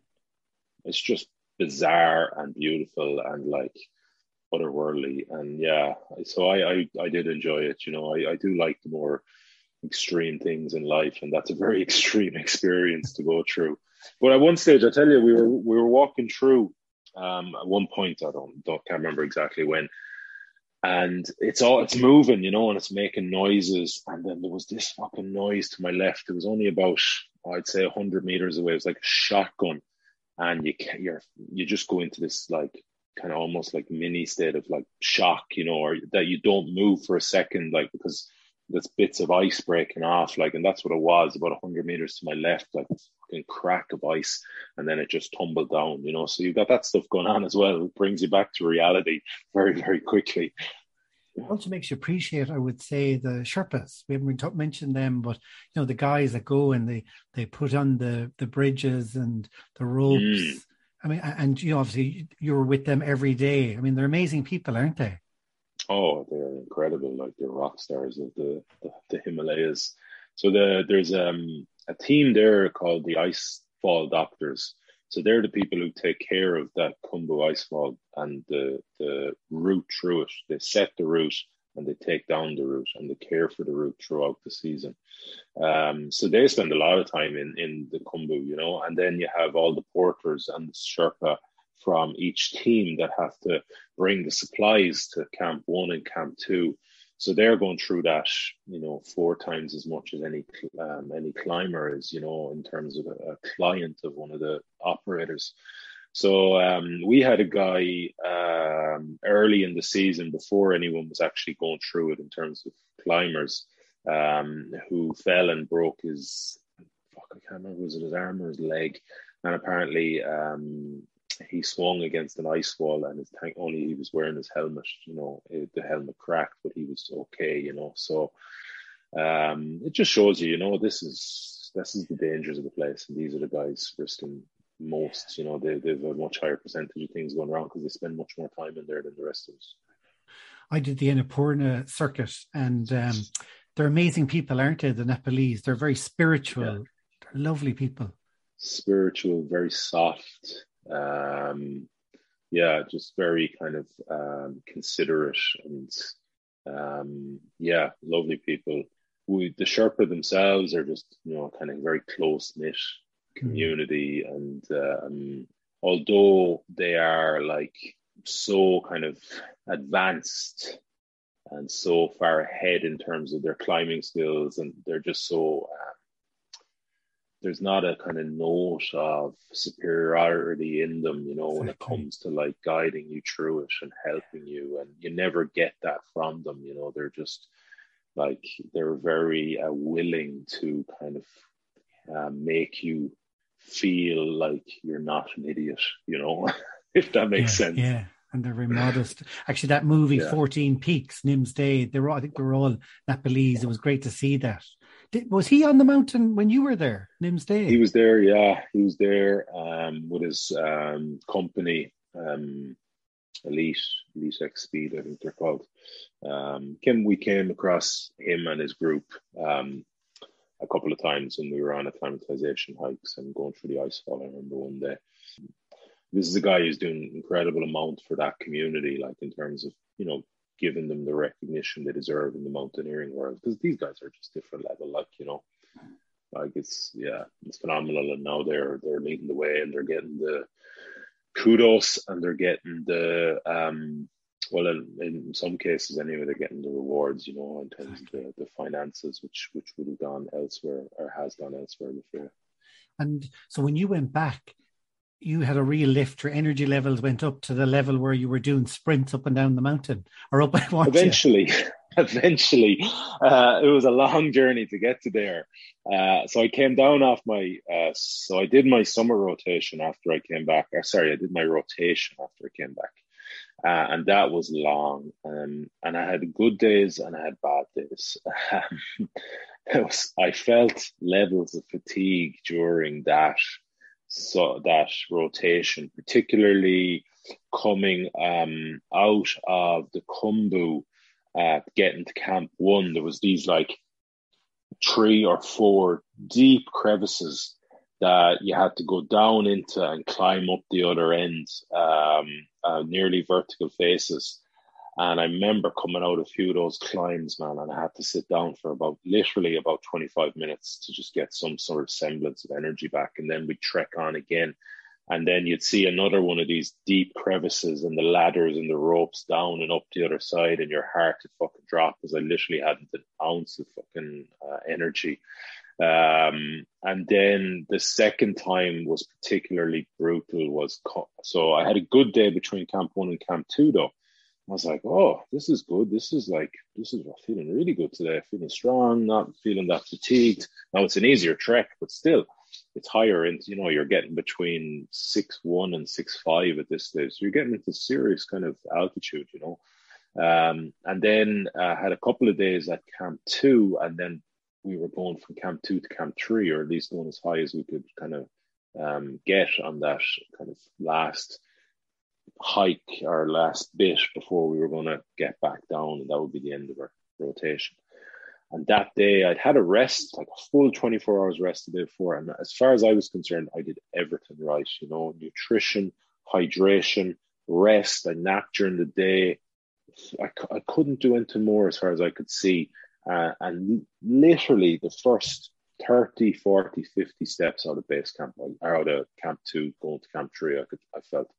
it's just bizarre and beautiful and like otherworldly. And yeah, so I, I, I did enjoy it. You know, I, I do like the more extreme things in life, and that's a very extreme experience to go through. But at one stage, I tell you, we were we were walking through. Um, at one point, I don't, don't can't remember exactly when, and it's all it's moving, you know, and it's making noises. And then there was this fucking noise to my left. It was only about I'd say hundred meters away. It was like a shotgun, and you can, you're you just go into this like kind of almost like mini state of like shock, you know, or that you don't move for a second, like because there's bits of ice breaking off, like, and that's what it was about 100 meters to my left, like fucking crack of ice, and then it just tumbled down, you know. So you've got that stuff going on as well. It brings you back to reality very, very quickly. It also makes you appreciate, I would say, the Sherpas. We haven't t- mentioned them, but you know the guys that go and they they put on the the bridges and the ropes. Mm. I mean, and you know, obviously you're with them every day. I mean, they're amazing people, aren't they? Oh, they're incredible! Like they're rock stars of the the, the Himalayas. So the there's um a team there called the Ice Fall Doctors. So they're the people who take care of that Khumbu icefall and the the route through it. They set the route and they take down the route and they care for the route throughout the season. Um, so they spend a lot of time in in the Khumbu, you know, and then you have all the porters and the Sherpa from each team that have to bring the supplies to Camp One and Camp Two. So they're going through that, you know, four times as much as any um, any climber is, you know, in terms of a, a client of one of the operators. So um, we had a guy um, early in the season before anyone was actually going through it in terms of climbers um, who fell and broke his fuck I can't remember was it his arm or his leg, and apparently um, he swung against an ice wall and his tank only he was wearing his helmet. You know it, the helmet cracked, but he was okay. You know so um, it just shows you you know this is this is the dangers of the place and these are the guys risking most. You know, they, they have a much higher percentage of things going wrong because they spend much more time in there than the rest of us. I did the Annapurna circuit, and um, they're amazing people, aren't they? The Nepalese, they're very spiritual, yeah. they're lovely people. Spiritual, very soft. Um, yeah, just very kind of um, considerate and um, yeah, lovely people. We, the Sherpa themselves are just you know kind of very close knit community and um, although they are like so kind of advanced and so far ahead in terms of their climbing skills and they're just so um, there's not a kind of note of superiority in them you know when it comes to like guiding you through it and helping you and you never get that from them you know they're just like they're very uh, willing to kind of uh, make you feel like you're not an idiot, you know, if that makes yeah, sense. Yeah. And they're very modest. Actually, that movie, yeah. 14 Peaks, Nimsdai, they were, I think they were all Nepalese. It was great to see that. Did, was he on the mountain when you were there, Nimsdai? He was there, yeah. He was there um, with his um, company, um, Elite, Elite Exped, I think they're called. Um, Kim, we came across him and his group um, a couple of times when we were on acclimatization hikes and going through the icefall. I remember one day. This is a guy who's doing incredible amount for that community, like in terms of you know giving them the recognition they deserve in the mountaineering world because these guys are just different level. Like you know, like it's yeah, it's phenomenal, and now they're they're leading the way and they're getting the kudos and they're getting the um well, in, in, some cases anyway, they're getting the rewards, you know, in terms exactly. of the, the finances, which which would have gone elsewhere or has gone elsewhere before. And so when you went back, you had a real lift. Your energy levels went up to the level where you were doing sprints up and down the mountain, or up. Eventually, eventually, uh, it was a long journey to get to there. Uh, so I came down off my. Uh, so I did my summer rotation after I came back. Or sorry, I did my rotation after I came back. Uh, and that was long. Um, and I had good days and I had bad days. was, I felt levels of fatigue during that so that rotation, particularly coming um, out of the Khumbu, uh, getting to Camp One, there was these like three or four deep crevices that you had to go down into and climb up the other end, um, uh, nearly vertical faces. And I remember coming out a few of those climbs, man, and I had to sit down for about literally about 25 minutes to just get some sort of semblance of energy back. And then we'd trek on again. And then you'd see another one of these deep crevices and the ladders and the ropes down and up the other side, and your heart would fucking drop because I literally hadn't an ounce of fucking uh, energy. Um, and then the second time was particularly brutal. Was co- so I had a good day between camp one and camp two, though. I was like, oh, this is good. This is like, this is feeling really good today. Feeling strong, not feeling that fatigued. Now it's an easier trek, but still, it's higher. And you know, you're getting between six one and six five at this stage. So you're getting into serious kind of altitude, you know. Um, and then I uh, had a couple of days at camp two, and then we were going from camp two to camp three, or at least going as high as we could kind of um, get on that kind of last hike our last bit before we were going to get back down, and that would be the end of our rotation. And that day, I'd had a rest, like a full 24 hours rest the day before. And as far as I was concerned, I did everything right. You know, nutrition, hydration, rest. I napped during the day. I, I couldn't do anything more as far as I could see. Uh, and literally, the first 30, 40, 50 steps out of base camp, out of camp two, going to camp three, I could, I felt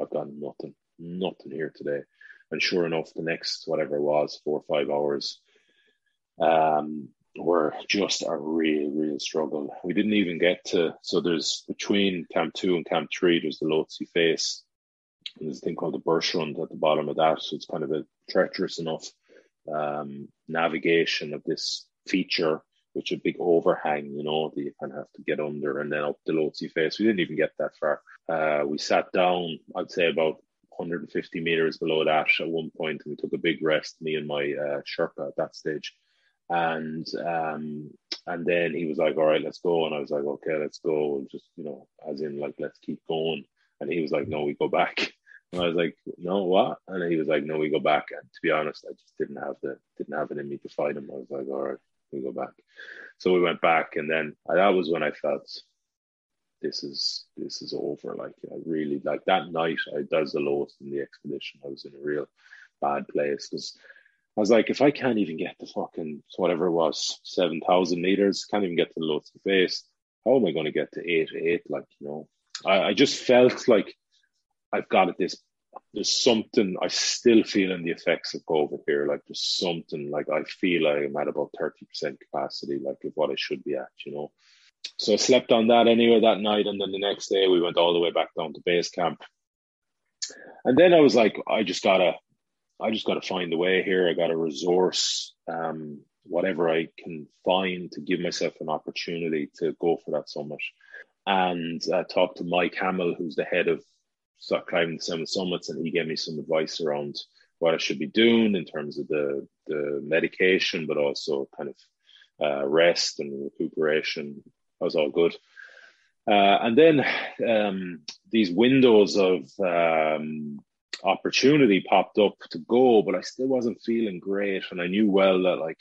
I've got nothing, nothing here today. And sure enough, the next whatever it was, four or five hours, um, were just a real, real struggle. We didn't even get to so there's between camp two and camp three, there's the Lhotse face. And there's a thing called the Bergschrund at the bottom of that. So it's kind of a treacherous enough um, navigation of this feature, which a big overhang, you know, that you kind of have to get under and then up the Lhotse face. We didn't even get that far. Uh, we sat down, I'd say about 150 meters below that at one point, and we took a big rest, me and my uh, Sherpa at that stage. And um, and then he was like, "All right, let's go." And I was like, "Okay, let's go." And just you know, as in like, let's keep going. And he was like, "No, we go back." And I was like, "No, what?" And he was like, "No, we go back." And to be honest, I just didn't have the didn't have it in me to fight him. I was like, "All right, we go back." So we went back, and then that was when I felt this is this is over. Like I really like that night. I was the lowest in the expedition. I was in a real bad place because I was like, if I can't even get to fucking whatever it was, seven thousand meters, can't even get to the Lhotse face. How am I going to get to eight eight? Like you know, I, I just felt like I've got it. This there's something I still feeling the effects of COVID here. Like there's something like I feel I'm at about thirty percent capacity, like of what I should be at. You know, so I slept on that anyway that night, and then the next day we went all the way back down to base camp. And then I was like, I just gotta, I just gotta find a way here. I gotta resource um, whatever I can find to give myself an opportunity to go for that summit. And uh, talked to Mike Hamill, who's the head of climbing the seven summits, and he gave me some advice around what I should be doing in terms of the the medication, but also kind of uh, rest and recuperation was all good. Uh, and then um, these windows of um, opportunity popped up to go, but I still wasn't feeling great. And I knew well that like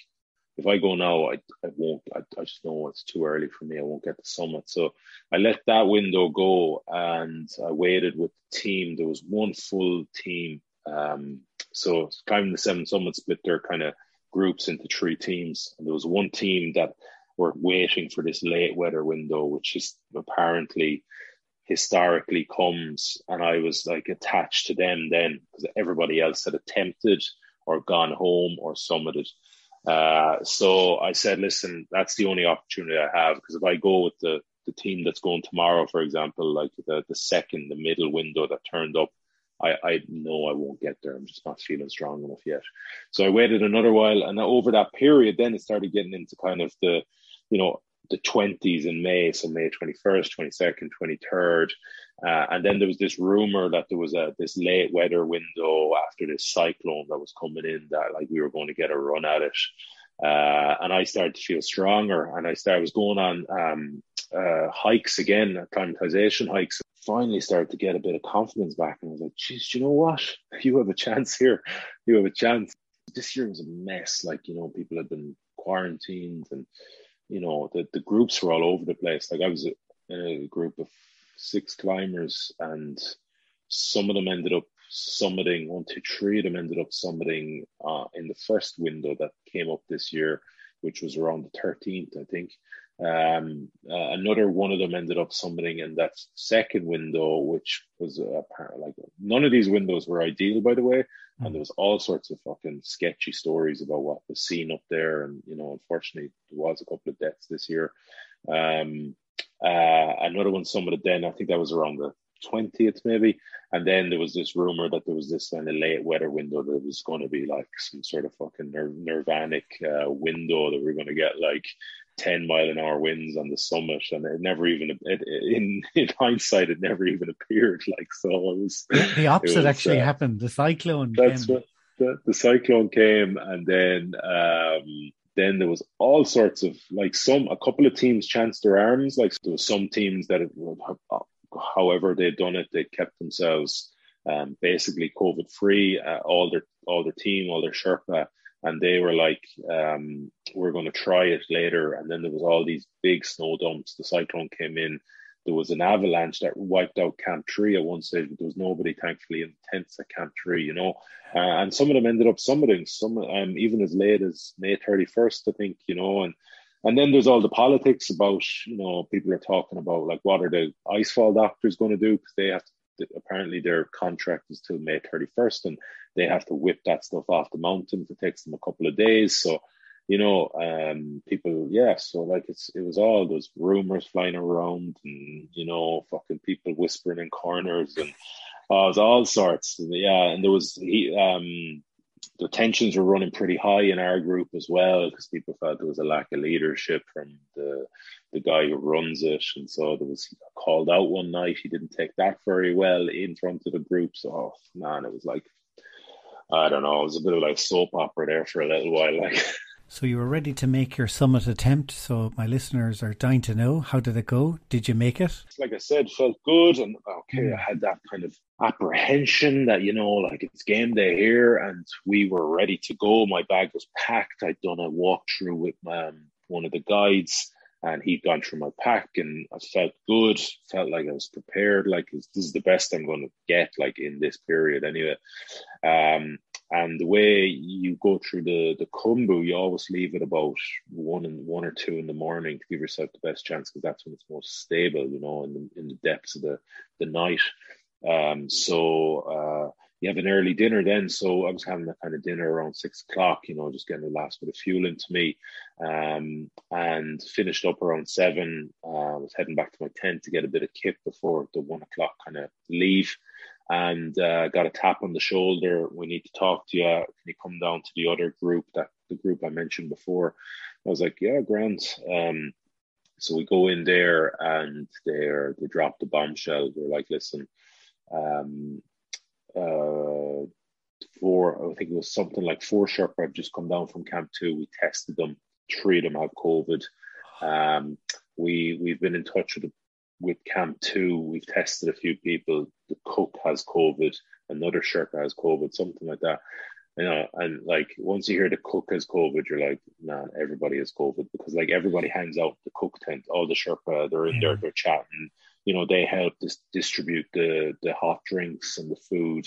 if I go now, I, I won't. I, I just know it's too early for me. I won't get the summit. So I let that window go, and I waited with the team. There was one full team. Um, so climbing the seven summits split their kind of groups into three teams, and there was one team that were waiting for this late weather window, which is apparently historically comes, and I was like attached to them then because everybody else had attempted or gone home or summited. Uh, so I said, listen, that's the only opportunity I have because if I go with the the team that's going tomorrow, for example, like the the second, the middle window that turned up, I, I know I won't get there. I'm just not feeling strong enough yet. So I waited another while, and over that period, then it started getting into kind of the, you know, the 20s in May, so May 21st, 22nd, 23rd. Uh, and then there was this rumor that there was a this late weather window after this cyclone that was coming in that like we were going to get a run at it. Uh, and I started to feel stronger, and I started I was going on um, uh, hikes again, acclimatization hikes. Finally, started to get a bit of confidence back, and I was like, "Geez, you know what? You have a chance here. You have a chance." This year was a mess. Like you know, people had been quarantined, and you know the the groups were all over the place. Like I was in a group of six climbers, and some of them ended up summiting. One, two, three of them ended up summiting uh, in the first window that came up this year, which was around the 13th, I think. Um, uh, another one of them ended up summiting in that second window, which was apparently like none of these windows were ideal, by the way. Mm. And there was all sorts of fucking sketchy stories about what was seen up there. And, you know, unfortunately, there was a couple of deaths this year. Um, uh, another one summited then, I think that was around the 20th maybe and then there was this rumor that there was this kind of late weather window that was going to be like some sort of fucking nir- nirvanic uh, window that we are going to get like 10 mile an hour winds on the summit and it never even it, in in hindsight it never even appeared like so it was the opposite was, actually uh, happened the cyclone that's came. what the, the cyclone came and then um then there was all sorts of like some a couple of teams chanced their arms like there was some teams that however they'd done it, they kept themselves um, basically COVID free. Uh, all their all their team, all their Sherpa, and they were like, um, "We're going to try it later." And then there was all these big snow dumps. The cyclone came in. There was an avalanche that wiped out Camp Tree at one stage, but there was nobody, thankfully, in tents at Camp Tree, you know. Uh, and some of them ended up summiting, some um, even as late as May 31st, I think, you know. And and then there's all the politics about, you know, people are talking about like what are the icefall doctors going to do because they have to, apparently their contract is till May 31st and they have to whip that stuff off the mountain. It takes them a couple of days. So, you know, um, people, yeah. So like it's it was all those rumors flying around and you know, fucking people whispering in corners and uh, it was all sorts. Yeah, and there was he um the tensions were running pretty high in our group as well because people felt there was a lack of leadership from the the guy who runs it, and so there was called out one night. He didn't take that very well in front of the group. So oh, man, it was like I don't know, it was a bit of like soap opera there for a little while, like. So you were ready to make your summit attempt. So my listeners are dying to know how did it go? Did you make it? Like I said, felt good, and okay, I had that kind of apprehension that you know, like it's game day here, and we were ready to go. My bag was packed. I'd done a walkthrough with um, one of the guides, and he'd gone through my pack, and I felt good. Felt like I was prepared. Like this is the best I'm going to get, like in this period anyway. Um, and the way you go through the the Khumbu, you always leave it about one and one or two in the morning to give yourself the best chance because that's when it's most stable, you know, in the in the depths of the the night. Um, so uh, you have an early dinner then. So I was having that kind of dinner around six o'clock, you know, just getting the last bit of fuel into me, um, and finished up around seven. Uh, I was heading back to my tent to get a bit of kit before the one o'clock kind of leave and uh, got a tap on the shoulder. We need to talk to you. Can you come down to the other group, that the group I mentioned before? I was like, yeah, Grant. Um, so we go in there and they're, they drop the bombshell. They're like, listen, um, uh, four, I think it was something like four Sherpa have just come down from Camp Two. We tested them. Three of them have COVID. Um, we we've been in touch with with Camp Two, we've tested a few people. The cook has COVID, another Sherpa has COVID, something like that. You know, and like once you hear the cook has COVID, you're like, man, everybody has COVID because like everybody hangs out the cook tent, all the Sherpa, they're in yeah. there, they're chatting. You know, they help dis- distribute the the hot drinks and the food.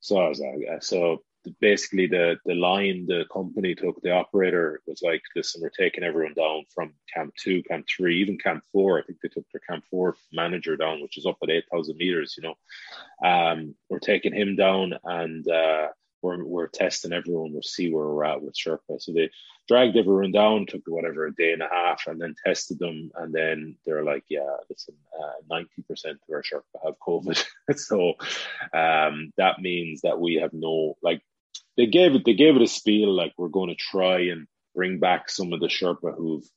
So I was like, so basically the the line the company took, the operator was like, listen, we're taking everyone down from camp two, camp three, even camp four. I think they took their camp four manager down, which is up at eight thousand meters. You know, um, we're taking him down and. Uh, we're, we're testing everyone. We'll see where we're at with Sherpa. So they dragged everyone down, took whatever a day and a half, and then tested them. And then they're like, "Yeah, listen, uh, ninety uh, percent of our Sherpa have COVID." so um, that means that we have no like. They gave it. They gave it a spiel like we're going to try and bring back some of the Sherpa who've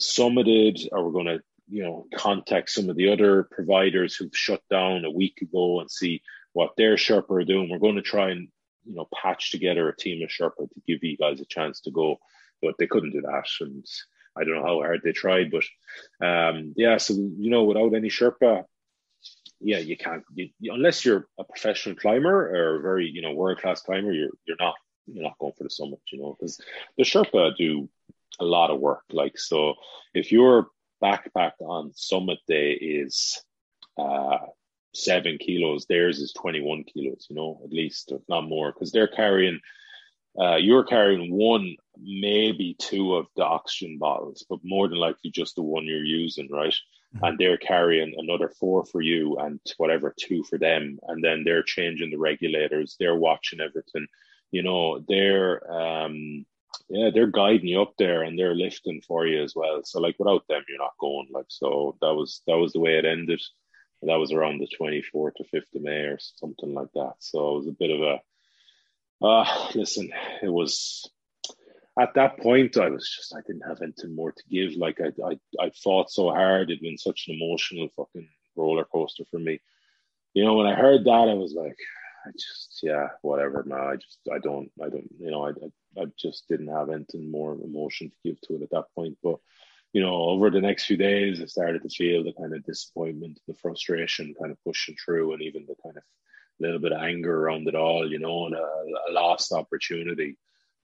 summited, or we're going to you know contact some of the other providers who've shut down a week ago and see what their Sherpa are doing. We're going to try and you know patch together a team of Sherpa to give you guys a chance to go, but they couldn't do that, and I don't know how hard they tried, but um, yeah. So you know, without any Sherpa, yeah, you can't you, unless you're a professional climber or a very you know world class climber. You're you're not you're not going for the summit, you know, because the Sherpa do a lot of work. Like so, if your backpack on summit day is uh, seven kilos, theirs is 21 kilos, you know, at least, if not more, because they're carrying, uh, you're carrying one, maybe two of the oxygen bottles, but more than likely just the one you're using, right? And they're carrying another four for you and whatever, two for them. And then they're changing the regulators, they're watching everything, you know, they're, um, yeah, they're guiding you up there and they're lifting for you as well. So like without them, you're not going. Like so, that was that was the way it ended that was around the 24th to 5th of May or something like that. So it was a bit of a, uh, listen, it was at that point, I was just, I didn't have anything more to give. Like I, I, I fought so hard. It'd been such an emotional fucking roller coaster for me. You know, when I heard that, I was like, I just, yeah, whatever, man. I just, I don't, I don't, you know, I, I, I just didn't have anything more emotion to give to it at that point. But you know, over the next few days, I started to feel the kind of disappointment, the frustration kind of pushing through, and even the kind of little bit of anger around it all, you know, and a, a lost opportunity.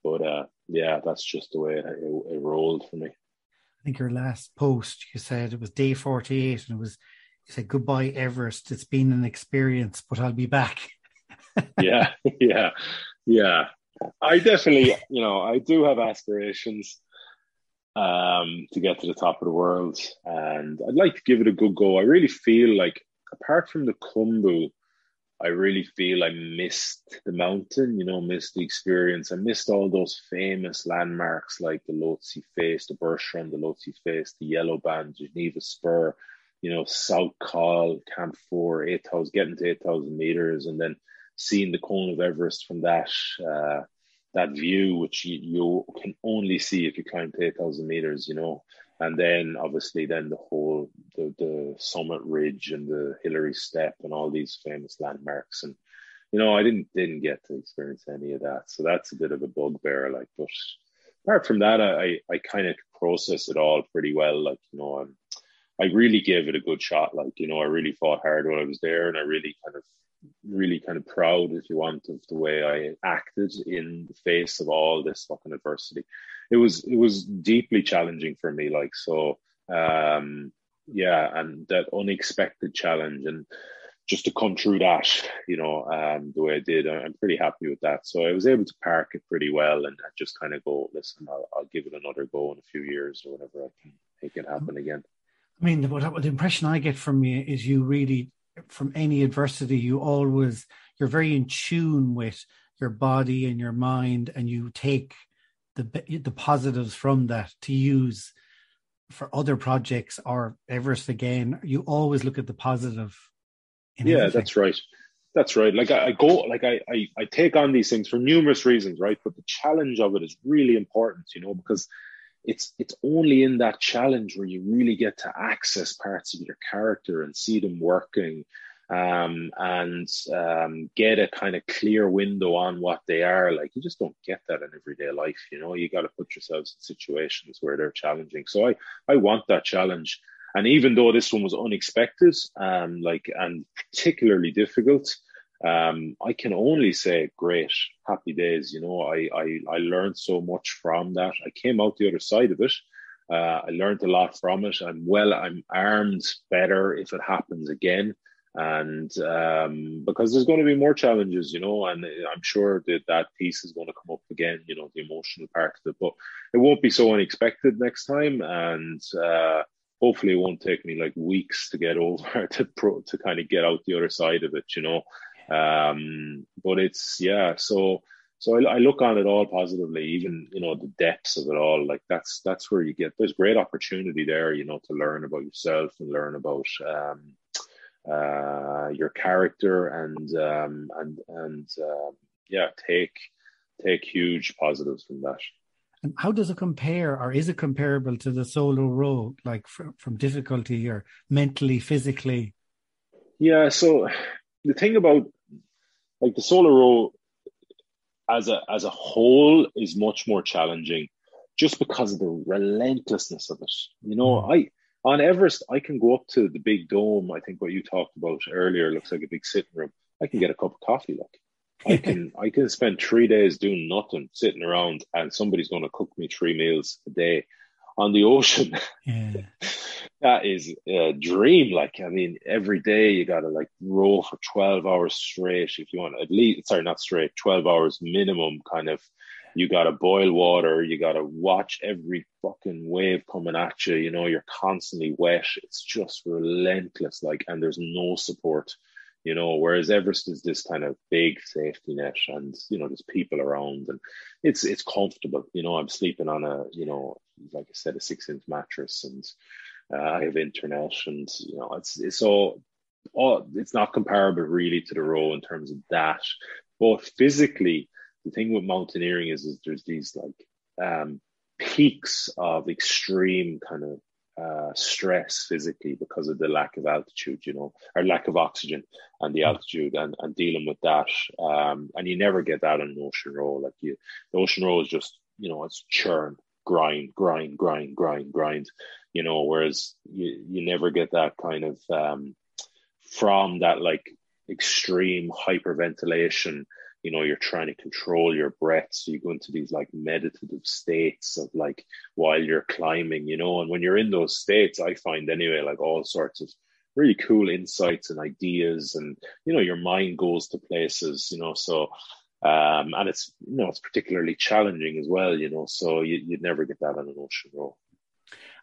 But uh, yeah, that's just the way it, it, it, rolled for me. I think your last post, you said it was day 48, and it was, you said, goodbye, Everest. It's been an experience, but I'll be back. yeah, yeah, yeah. I definitely, you know, I do have aspirations um, to get to the top of the world. And I'd like to give it a good go. I really feel like, apart from the Khumbu, I really feel I missed the mountain, you know, missed the experience. I missed all those famous landmarks like the Lhotse Face, the Bergschrund, the Lhotse Face, the Yellow Band, Geneva Spur, you know, South Col, Camp 4, 8,000, getting to 8,000 meters, and then seeing the cone of Everest from that. Uh, that view which you, you can only see if you climb to 8,000 meters, you know, and then obviously then the whole the, the summit ridge and the Hillary Step and all these famous landmarks. And you know I didn't didn't get to experience any of that. So that's a bit of a bugbear like but apart from that I I kind of process it all pretty well like you know I'm I really gave it a good shot. Like you know I really fought hard when I was there and I really kind of really kind of proud, if you want, of the way I acted in the face of all this fucking adversity. It was it was deeply challenging for me, like so. Um, yeah, and that unexpected challenge, and just to come through that, you know, um, the way I did, I'm pretty happy with that. So I was able to park it pretty well, and just kind of go, listen, I'll, I'll give it another go in a few years or whatever I can make it happen again. I mean, what, the impression I get from you is you really from any adversity, you always you're very in tune with your body and your mind, and you take the the positives from that to use for other projects or Everest again. You always look at the positive. yeah, everything. that's right. That's right. Like I, I go, like I, I, I take on these things for numerous reasons, right? But the challenge of it is really important, you know, because it's it's only in that challenge where you really get to access parts of your character and see them working um, and um, get a kind of clear window on what they are like you just don't get that in everyday life you know you got to put yourselves in situations where they're challenging so i i want that challenge and even though this one was unexpected um like and particularly difficult um, I can only say great, happy days. You know, I, I, I learned so much from that. I came out the other side of it. Uh, I learned a lot from it. I'm well, I'm armed better if it happens again. And um, because there's going to be more challenges, you know, and I'm sure that that piece is going to come up again, you know, the emotional part of it, but it won't be so unexpected next time, and uh, hopefully it won't take me like weeks to get over to pro to kind of get out the other side of it, you know. Um, but it's yeah, so so I, I, look on it all positively, even you know the depths of it all. Like that's that's where you get there's great opportunity there, you know, to learn about yourself and learn about um, uh, your character and um, and and uh, yeah, take take huge positives from that. And how does it compare, or is it comparable to the solo row, like from, from difficulty or mentally, physically? Yeah. So the thing about like the solo row as a as a whole is much more challenging just because of the relentlessness of it. You know, mm. I on Everest I can go up to the big dome. I think what you talked about earlier looks like a big sitting room. I can get a cup of coffee. Like I can I can spend three days doing nothing, sitting around, and somebody's going to cook me three meals a day. On the ocean, yeah. that is a dream. Like I mean, every day you got to like row for twelve hours straight if you want. At least sorry, not straight, twelve hours minimum. Kind of, you got to boil water. You got to watch every fucking wave coming at you. You know, you're constantly wet. It's just relentless. Like, and there's no support you know, whereas Everest is this kind of big safety net and, you know, there's people around and it's, it's comfortable. You know, I'm sleeping on a, you know, like I said, a six inch mattress and uh, I have internet and, you know, it's, it's all, all, it's not comparable really to the row in terms of that. But physically, the thing with mountaineering is, is there's these like, um, peaks of extreme kind of uh, stress physically because of the lack of altitude, you know, or lack of oxygen and the mm. altitude and, and dealing with that. Um, and you never get that in an ocean row. Like you, the ocean row is just, you know, it's churn, grind, grind, grind, grind, grind, you know, whereas you, you never get that kind of, um, from that like extreme hyperventilation you know you're trying to control your breath. So you go into these like meditative states of like while you're climbing you know? And when you're in those states i find anyway like all sorts of really cool insights and ideas and you know your mind goes to places you know? So um and it's you know it's particularly challenging as well you know? So you, you'd never get that on an ocean row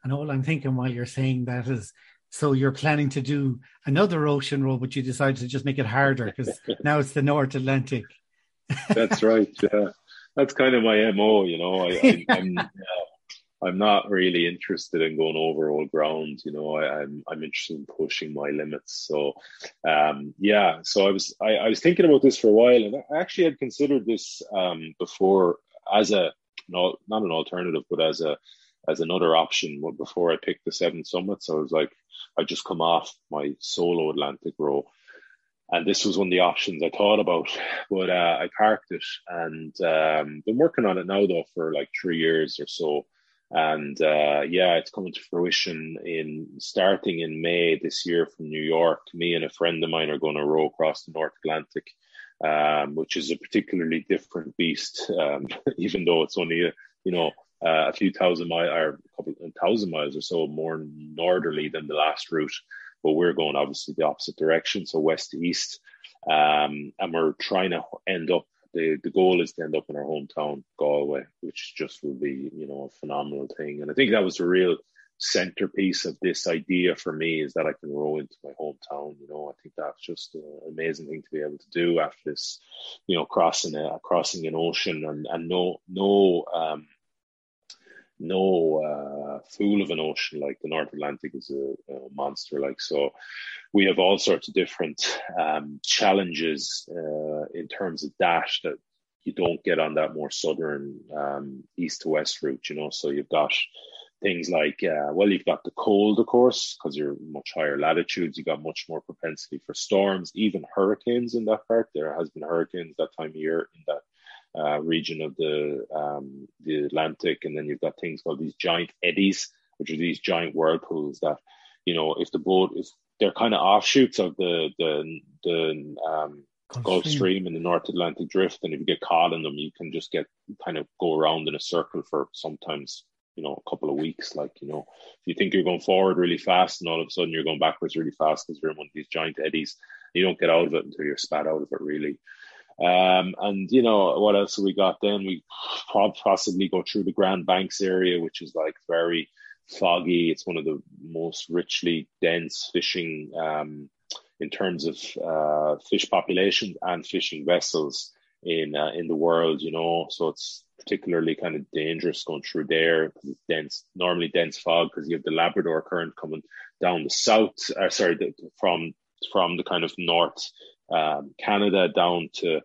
and all i'm thinking while you're saying that is so you're planning to do another ocean row, but you decided to just make it harder because now it's the North Atlantic. That's right. Yeah, that's kind of my mo. You know, I, I'm yeah, I'm not really interested in going over old ground. You know, I, am I'm, I'm interested in pushing my limits. So, um, yeah. So I was I, I was thinking about this for a while, and I actually had considered this um, before as a not not an alternative, but as a as another option. Before I picked the seven summits, I was like, I just come off my solo Atlantic row and this was one of the options I thought about, but uh, I parked it and um, been working on it now though for like three years or so. And uh, yeah, it's coming to fruition in starting in May this year from New York. Me and a friend of mine are going to row across the North Atlantic, um, which is a particularly different beast, um, even though it's only a, you know uh, a few thousand miles or a couple thousand miles or so more northerly than the last route but we're going obviously the opposite direction, so west to east. Um, and we're trying to end up. The, the goal is to end up in our hometown, Galway, which just will be, you know, a phenomenal thing. And I think that was the real centerpiece of this idea for me is that I can row into my hometown. You know, I think that's just an amazing thing to be able to do after this, you know, crossing a crossing an ocean and and no no um no uh, fool of an ocean like the North Atlantic is a, a, monster. Like so, we have all sorts of different um, challenges uh, in terms of that that you don't get on that more southern um, east to west route. You know, so you've got things like uh, well, you've got the cold, of course, because you're much higher latitudes. You got much more propensity for storms, even hurricanes in that part. There has been hurricanes that time of year in that uh, region of the um, the Atlantic, and then you've got things called these giant eddies, which are these giant whirlpools that you know if the boat is they're kind of offshoots of the the the um, Gulf Stream and the North Atlantic Drift, and if you get caught in them, you can just get kind of go around in a circle for sometimes you know a couple of weeks. Like you know, if you think you're going forward really fast, and all of a sudden you're going backwards really fast because you're in one of these giant eddies, you don't get out of it until you're spat out of it really. Um, and you know what else we got then? We possibly go through the Grand Banks area, which is like very foggy. It's one of the most richly dense fishing um, in terms of uh, fish populations and fishing vessels in uh, in the world. You know, so it's particularly kind of dangerous going through there because it's dense, normally dense fog because you have the Labrador current coming down the south. Uh, sorry, the, from from the kind of north um, Canada down to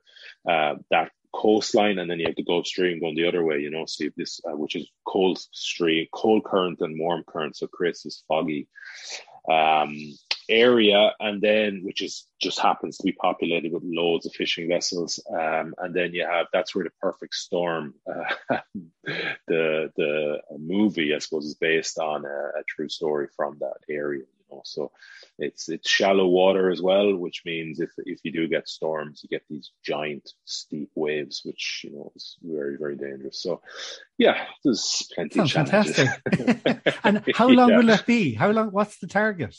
uh, that coastline, and then you have the Gulf Stream going the other way. You know, so this uh, which is cold stream, cold current and warm current, so creates this foggy um, area, and then which is just happens to be populated with loads of fishing vessels, um, and then you have that's where the perfect storm, uh, the the movie I suppose is based on a, a true story from that area. You know, so it's it's shallow water as well, which means if if you do get storms, you get these giant steep waves, which you know is very very dangerous. So, yeah, there's plenty Sounds of challenges. fantastic. and how long yeah. will it be? How long? What's the target?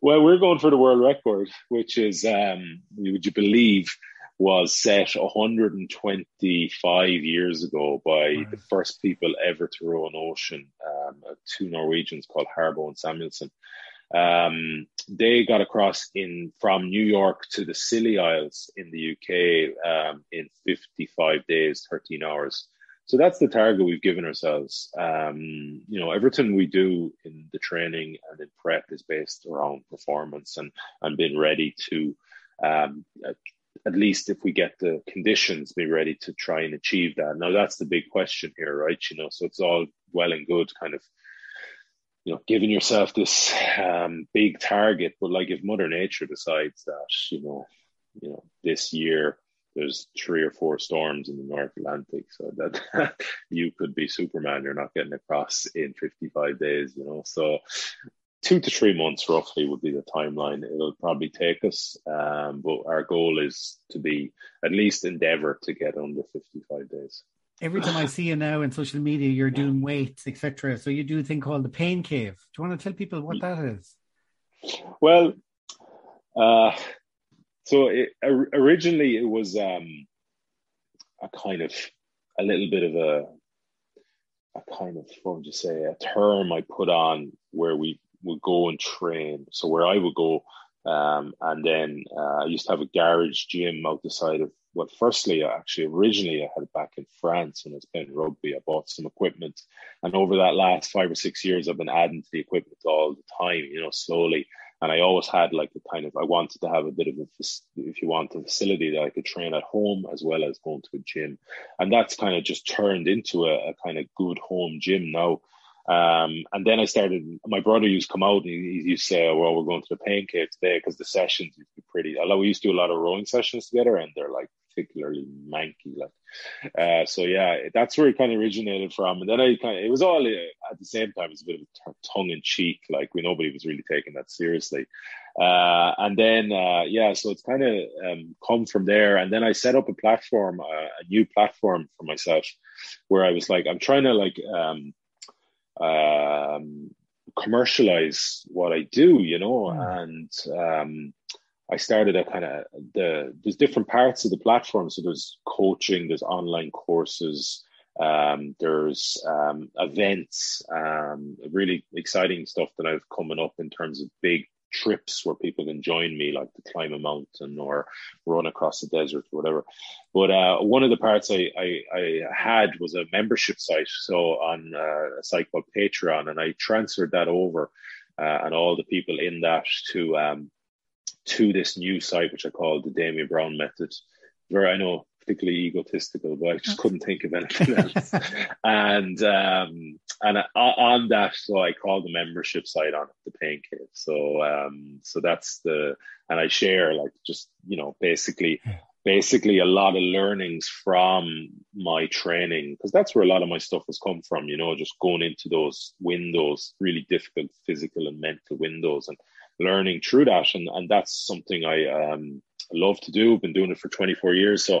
Well, we're going for the world record, which is, um, would you believe, was set 125 years ago by the first people ever to row an ocean, um, two Norwegians called Harbo and Samuelsen. Um, they got across in from New York to the Scilly Isles in the UK um, in 55 days, 13 hours. So that's the target we've given ourselves. Um, you know, everything we do in the training and in prep is based around performance and and being ready to, um, at, at least if we get the conditions, be ready to try and achieve that. Now that's the big question here, right? You know, so it's all well and good, kind of, you know, giving yourself this um, big target, but like if Mother Nature decides that, you know, you know, this year there's three or four storms in the North Atlantic, so that you could be Superman. You're not getting across in 55 days, you know. So two to three months roughly would be the timeline it'll probably take us. Um, but our goal is to be at least endeavor to get under 55 days. Every time I see you now in social media, you're doing weights, etc. So you do a thing called the pain cave. Do you want to tell people what that is? Well, uh, so it, originally it was um, a kind of a little bit of a a kind of what would you say a term I put on where we would go and train. So where I would go, um, and then uh, I used to have a garage gym out the side of. Well, firstly, actually, originally I had it back in France when I was playing rugby. I bought some equipment, and over that last five or six years, I've been adding to the equipment all the time. You know, slowly and I always had like a kind of I wanted to have a bit of a if you want a facility that I could train at home as well as going to a gym, and that's kind of just turned into a, a kind of good home gym now. Um, and then I started. My brother used to come out and he, he used to say, oh, "Well, we're going to the pain cave today because the sessions used to be pretty." Although we used to do a lot of rowing sessions together, and they're like particularly manky. Like, uh, so yeah, that's where it kind of originated from. And then I kind of, it was all uh, at the same time, it's a bit of tongue in cheek. Like we nobody was really taking that seriously. Uh, and then uh, yeah, so it's kind of um, come from there. And then I set up a platform, uh, a new platform for myself, where I was like, I'm trying to like um, um, commercialize what I do, you know, mm. and um, I started a kind of the there's different parts of the platform. So there's coaching, there's online courses, um, there's um, events, um, really exciting stuff that I've coming up in terms of big trips where people can join me, like to climb a mountain or run across the desert or whatever. But uh, one of the parts I, I, I, had was a membership site, so on uh, a site called Patreon, and I transferred that over. Uh, and all the people in that to um, to this new site, which I call the Damian Browne method. Where I know particularly egotistical, but I just couldn't think of anything else. and um, and on that, so I call the membership site on it, the Pain Cave. So um, so that's the and I share like just you know basically basically a lot of learnings from my training because that's where a lot of my stuff has come from. You know, just going into those windows, really difficult physical and mental windows, and learning through that. And, and that's something I um, love to do. I've been doing it for 24 years. So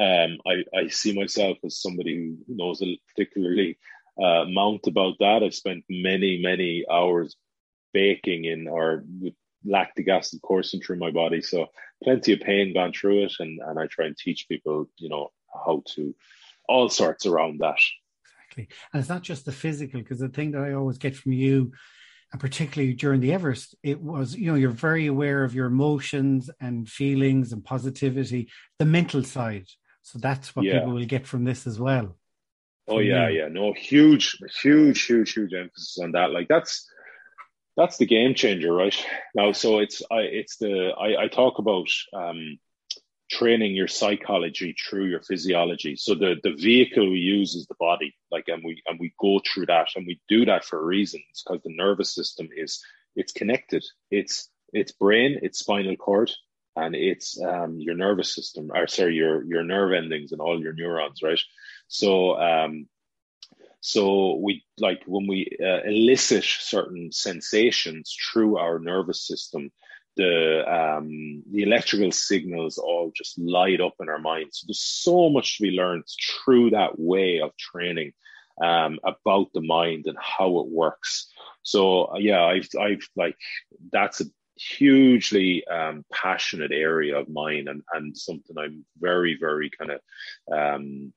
um, I, I see myself as somebody who knows a particularly uh, mount about that. I've spent many, many hours baking in or with lactic acid coursing through my body. So plenty of pain gone through it. And, and I try and teach people, you know, how to all sorts around that. Exactly. And it's not just the physical, because the thing that I always get from you, and particularly during the Everest, it was, you know, you're very aware of your emotions and feelings and positivity, the mental side. So that's what yeah. people will get from this as well. Oh yeah, you. yeah. No, huge, huge, huge, huge emphasis on that. Like that's that's the game changer, right? Now, so it's I it's the I, I talk about um training your psychology through your physiology. So the the vehicle we use is the body, like, and we and we go through that, and we do that for reasons because the nervous system is it's connected. It's it's brain, it's spinal cord, and it's um, your nervous system, or sorry, your your nerve endings and all your neurons, right? So um, so we like when we uh, elicit certain sensations through our nervous system the um, the electrical signals all just light up in our minds. So there's so much to be learned through that way of training um, about the mind and how it works. So yeah, I've I've like that's a hugely um, passionate area of mine and and something I'm very very kind of um,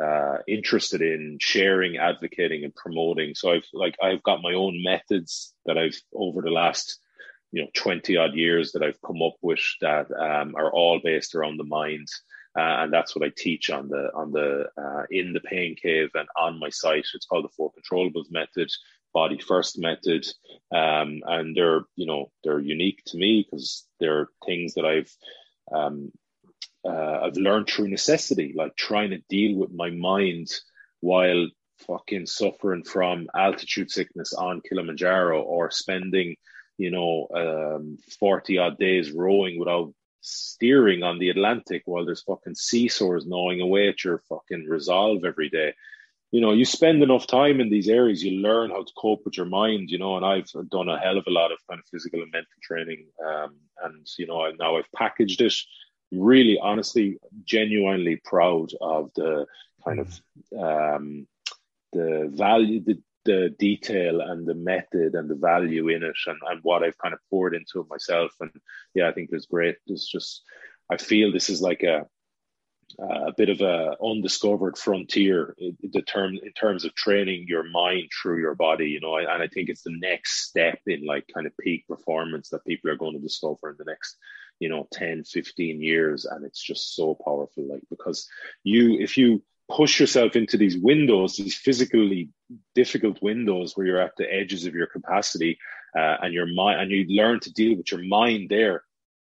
uh, interested in sharing, advocating, and promoting. So I've like I've got my own methods that I've over the last you know 20 odd years that I've come up with that um, are all based around the mind. Uh, and that's what I teach on the on the uh, in the pain cave and on my site. It's called the Four Controllables Method, Body First Method, um, and they're you know they're unique to me because they're things that I've um, uh, I've learned through necessity, like trying to deal with my mind while fucking suffering from altitude sickness on Kilimanjaro or spending you know, um, 40 odd days rowing without steering on the Atlantic while there's fucking seesaws gnawing away at your fucking resolve every day. You know, you spend enough time in these areas, you learn how to cope with your mind, you know, and I've done a hell of a lot of kind of physical and mental training. Um, and, you know, I, now I've packaged it really honestly, genuinely proud of the kind of, um, the value, the, the detail and the method and the value in it and, and what I've kind of poured into it myself. And yeah, I think it's great. It's just, I feel this is like a, a bit of a undiscovered frontier the term, in terms of training your mind through your body, you know, and I think it's the next step in like kind of peak performance that people are going to discover in the next, you know, 10, 15 years. And it's just so powerful, like, because you, if you, push yourself into these windows, these physically difficult windows where you're at the edges of your capacity, uh, and your mind, and you learn to deal with your mind there.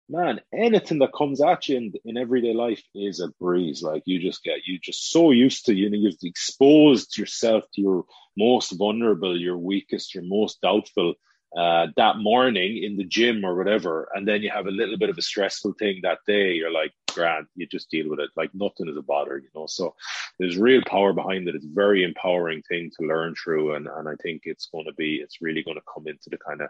Man, anything that comes at you in, in everyday life is a breeze. Like you just get, you just so used to, you know, you've exposed yourself to your most vulnerable, your weakest, your most doubtful, uh, that morning in the gym or whatever, and then you have a little bit of a stressful thing that day, you're like, Grant, you just deal with it. Like nothing is a bother, you know. So there's real power behind it. It's a very empowering thing to learn through, and and I think it's going to be, it's really going to come into the kind of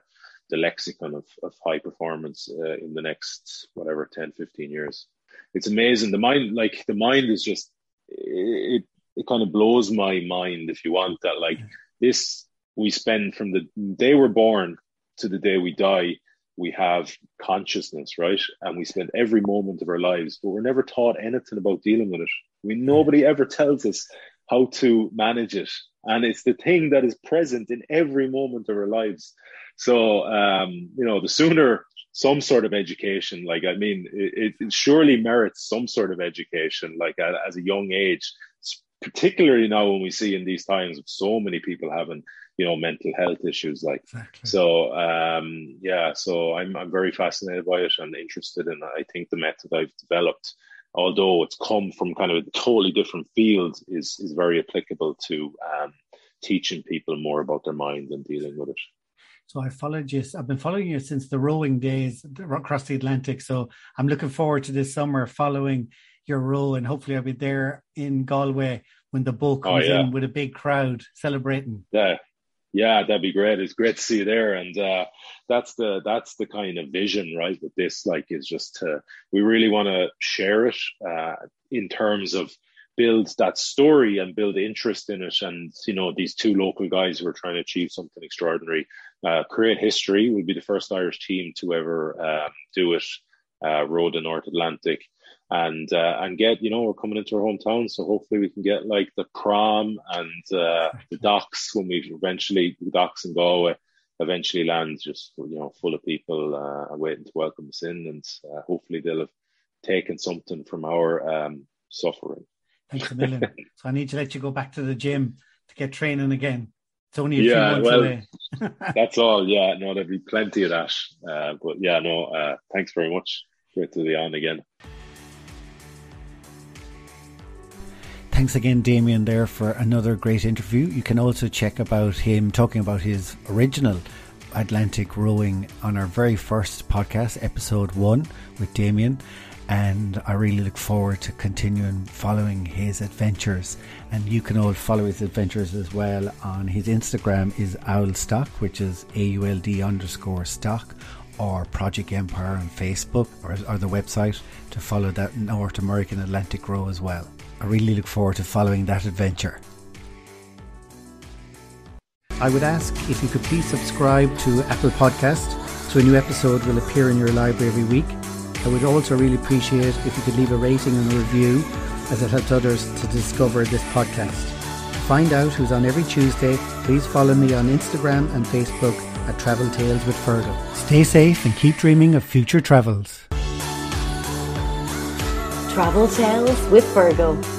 the lexicon of, of high performance uh, in the next whatever 10 15 years it's amazing the mind like the mind is just it it kind of blows my mind if you want that like this we spend from the day we're born to the day we die, we have consciousness, right? And we spend every moment of our lives, but we're never taught anything about dealing with it. We nobody ever tells us how to manage it. And it's the thing that is present in every moment of our lives. So, um, you know, the sooner some sort of education, like, I mean, it, it surely merits some sort of education, like as a young age, particularly now when we see in these times so many people having you know mental health issues like exactly. so um yeah so i'm i'm very fascinated by it and interested in i think the method i've developed although it's come from kind of a totally different field is is very applicable to um teaching people more about their mind and dealing with it so I followed you. I've been following you since the rowing days across the Atlantic. So I'm looking forward to this summer following your row, and hopefully I'll be there in Galway when the boat oh, comes oh, yeah. in with a big crowd celebrating. Yeah, yeah, that'd be great. It's great to see you there, and uh, that's the that's the kind of vision, right? With this, like, is just to we really want to share it uh, in terms of build that story and build interest in it. And you know, these two local guys who are trying to achieve something extraordinary, uh, create history. We'll be the first Irish team to ever um, do it. Uh, the North Atlantic, and uh, and get you know we're coming into our hometown, so hopefully we can get like the prom and uh, the docks when we eventually the docks in Galway eventually land just you know full of people uh, waiting to welcome us in, and uh, hopefully they'll have taken something from our um, suffering. Thanks a million. so I need to let you go back to the gym to get training again. It's only a yeah, few months well, away. that's all. Yeah, no, there'll be plenty of that. Uh, but yeah, no, uh, thanks very much. Great to be on again. Thanks again, Damian, there for another great interview. You can also check about him talking about his original Atlantic rowing on our very first podcast, episode one, with Damian and I really look forward to continuing following his adventures. And you can all follow his adventures as well on his Instagram is Auld Stock, which is A U L D underscore stock, or Project Empire on Facebook or, or the website to follow that North American Atlantic row as well. I really look forward to following that adventure. I would ask if you could please subscribe to Apple Podcast so a new episode will appear in your library every week I would also really appreciate if you could leave a rating and a review as it helps others to discover this podcast. To find out who's on every Tuesday, please follow me on Instagram and Facebook at Travel Tales with Fergal. Stay safe and keep dreaming of future travels. Travel Tales with Fergal.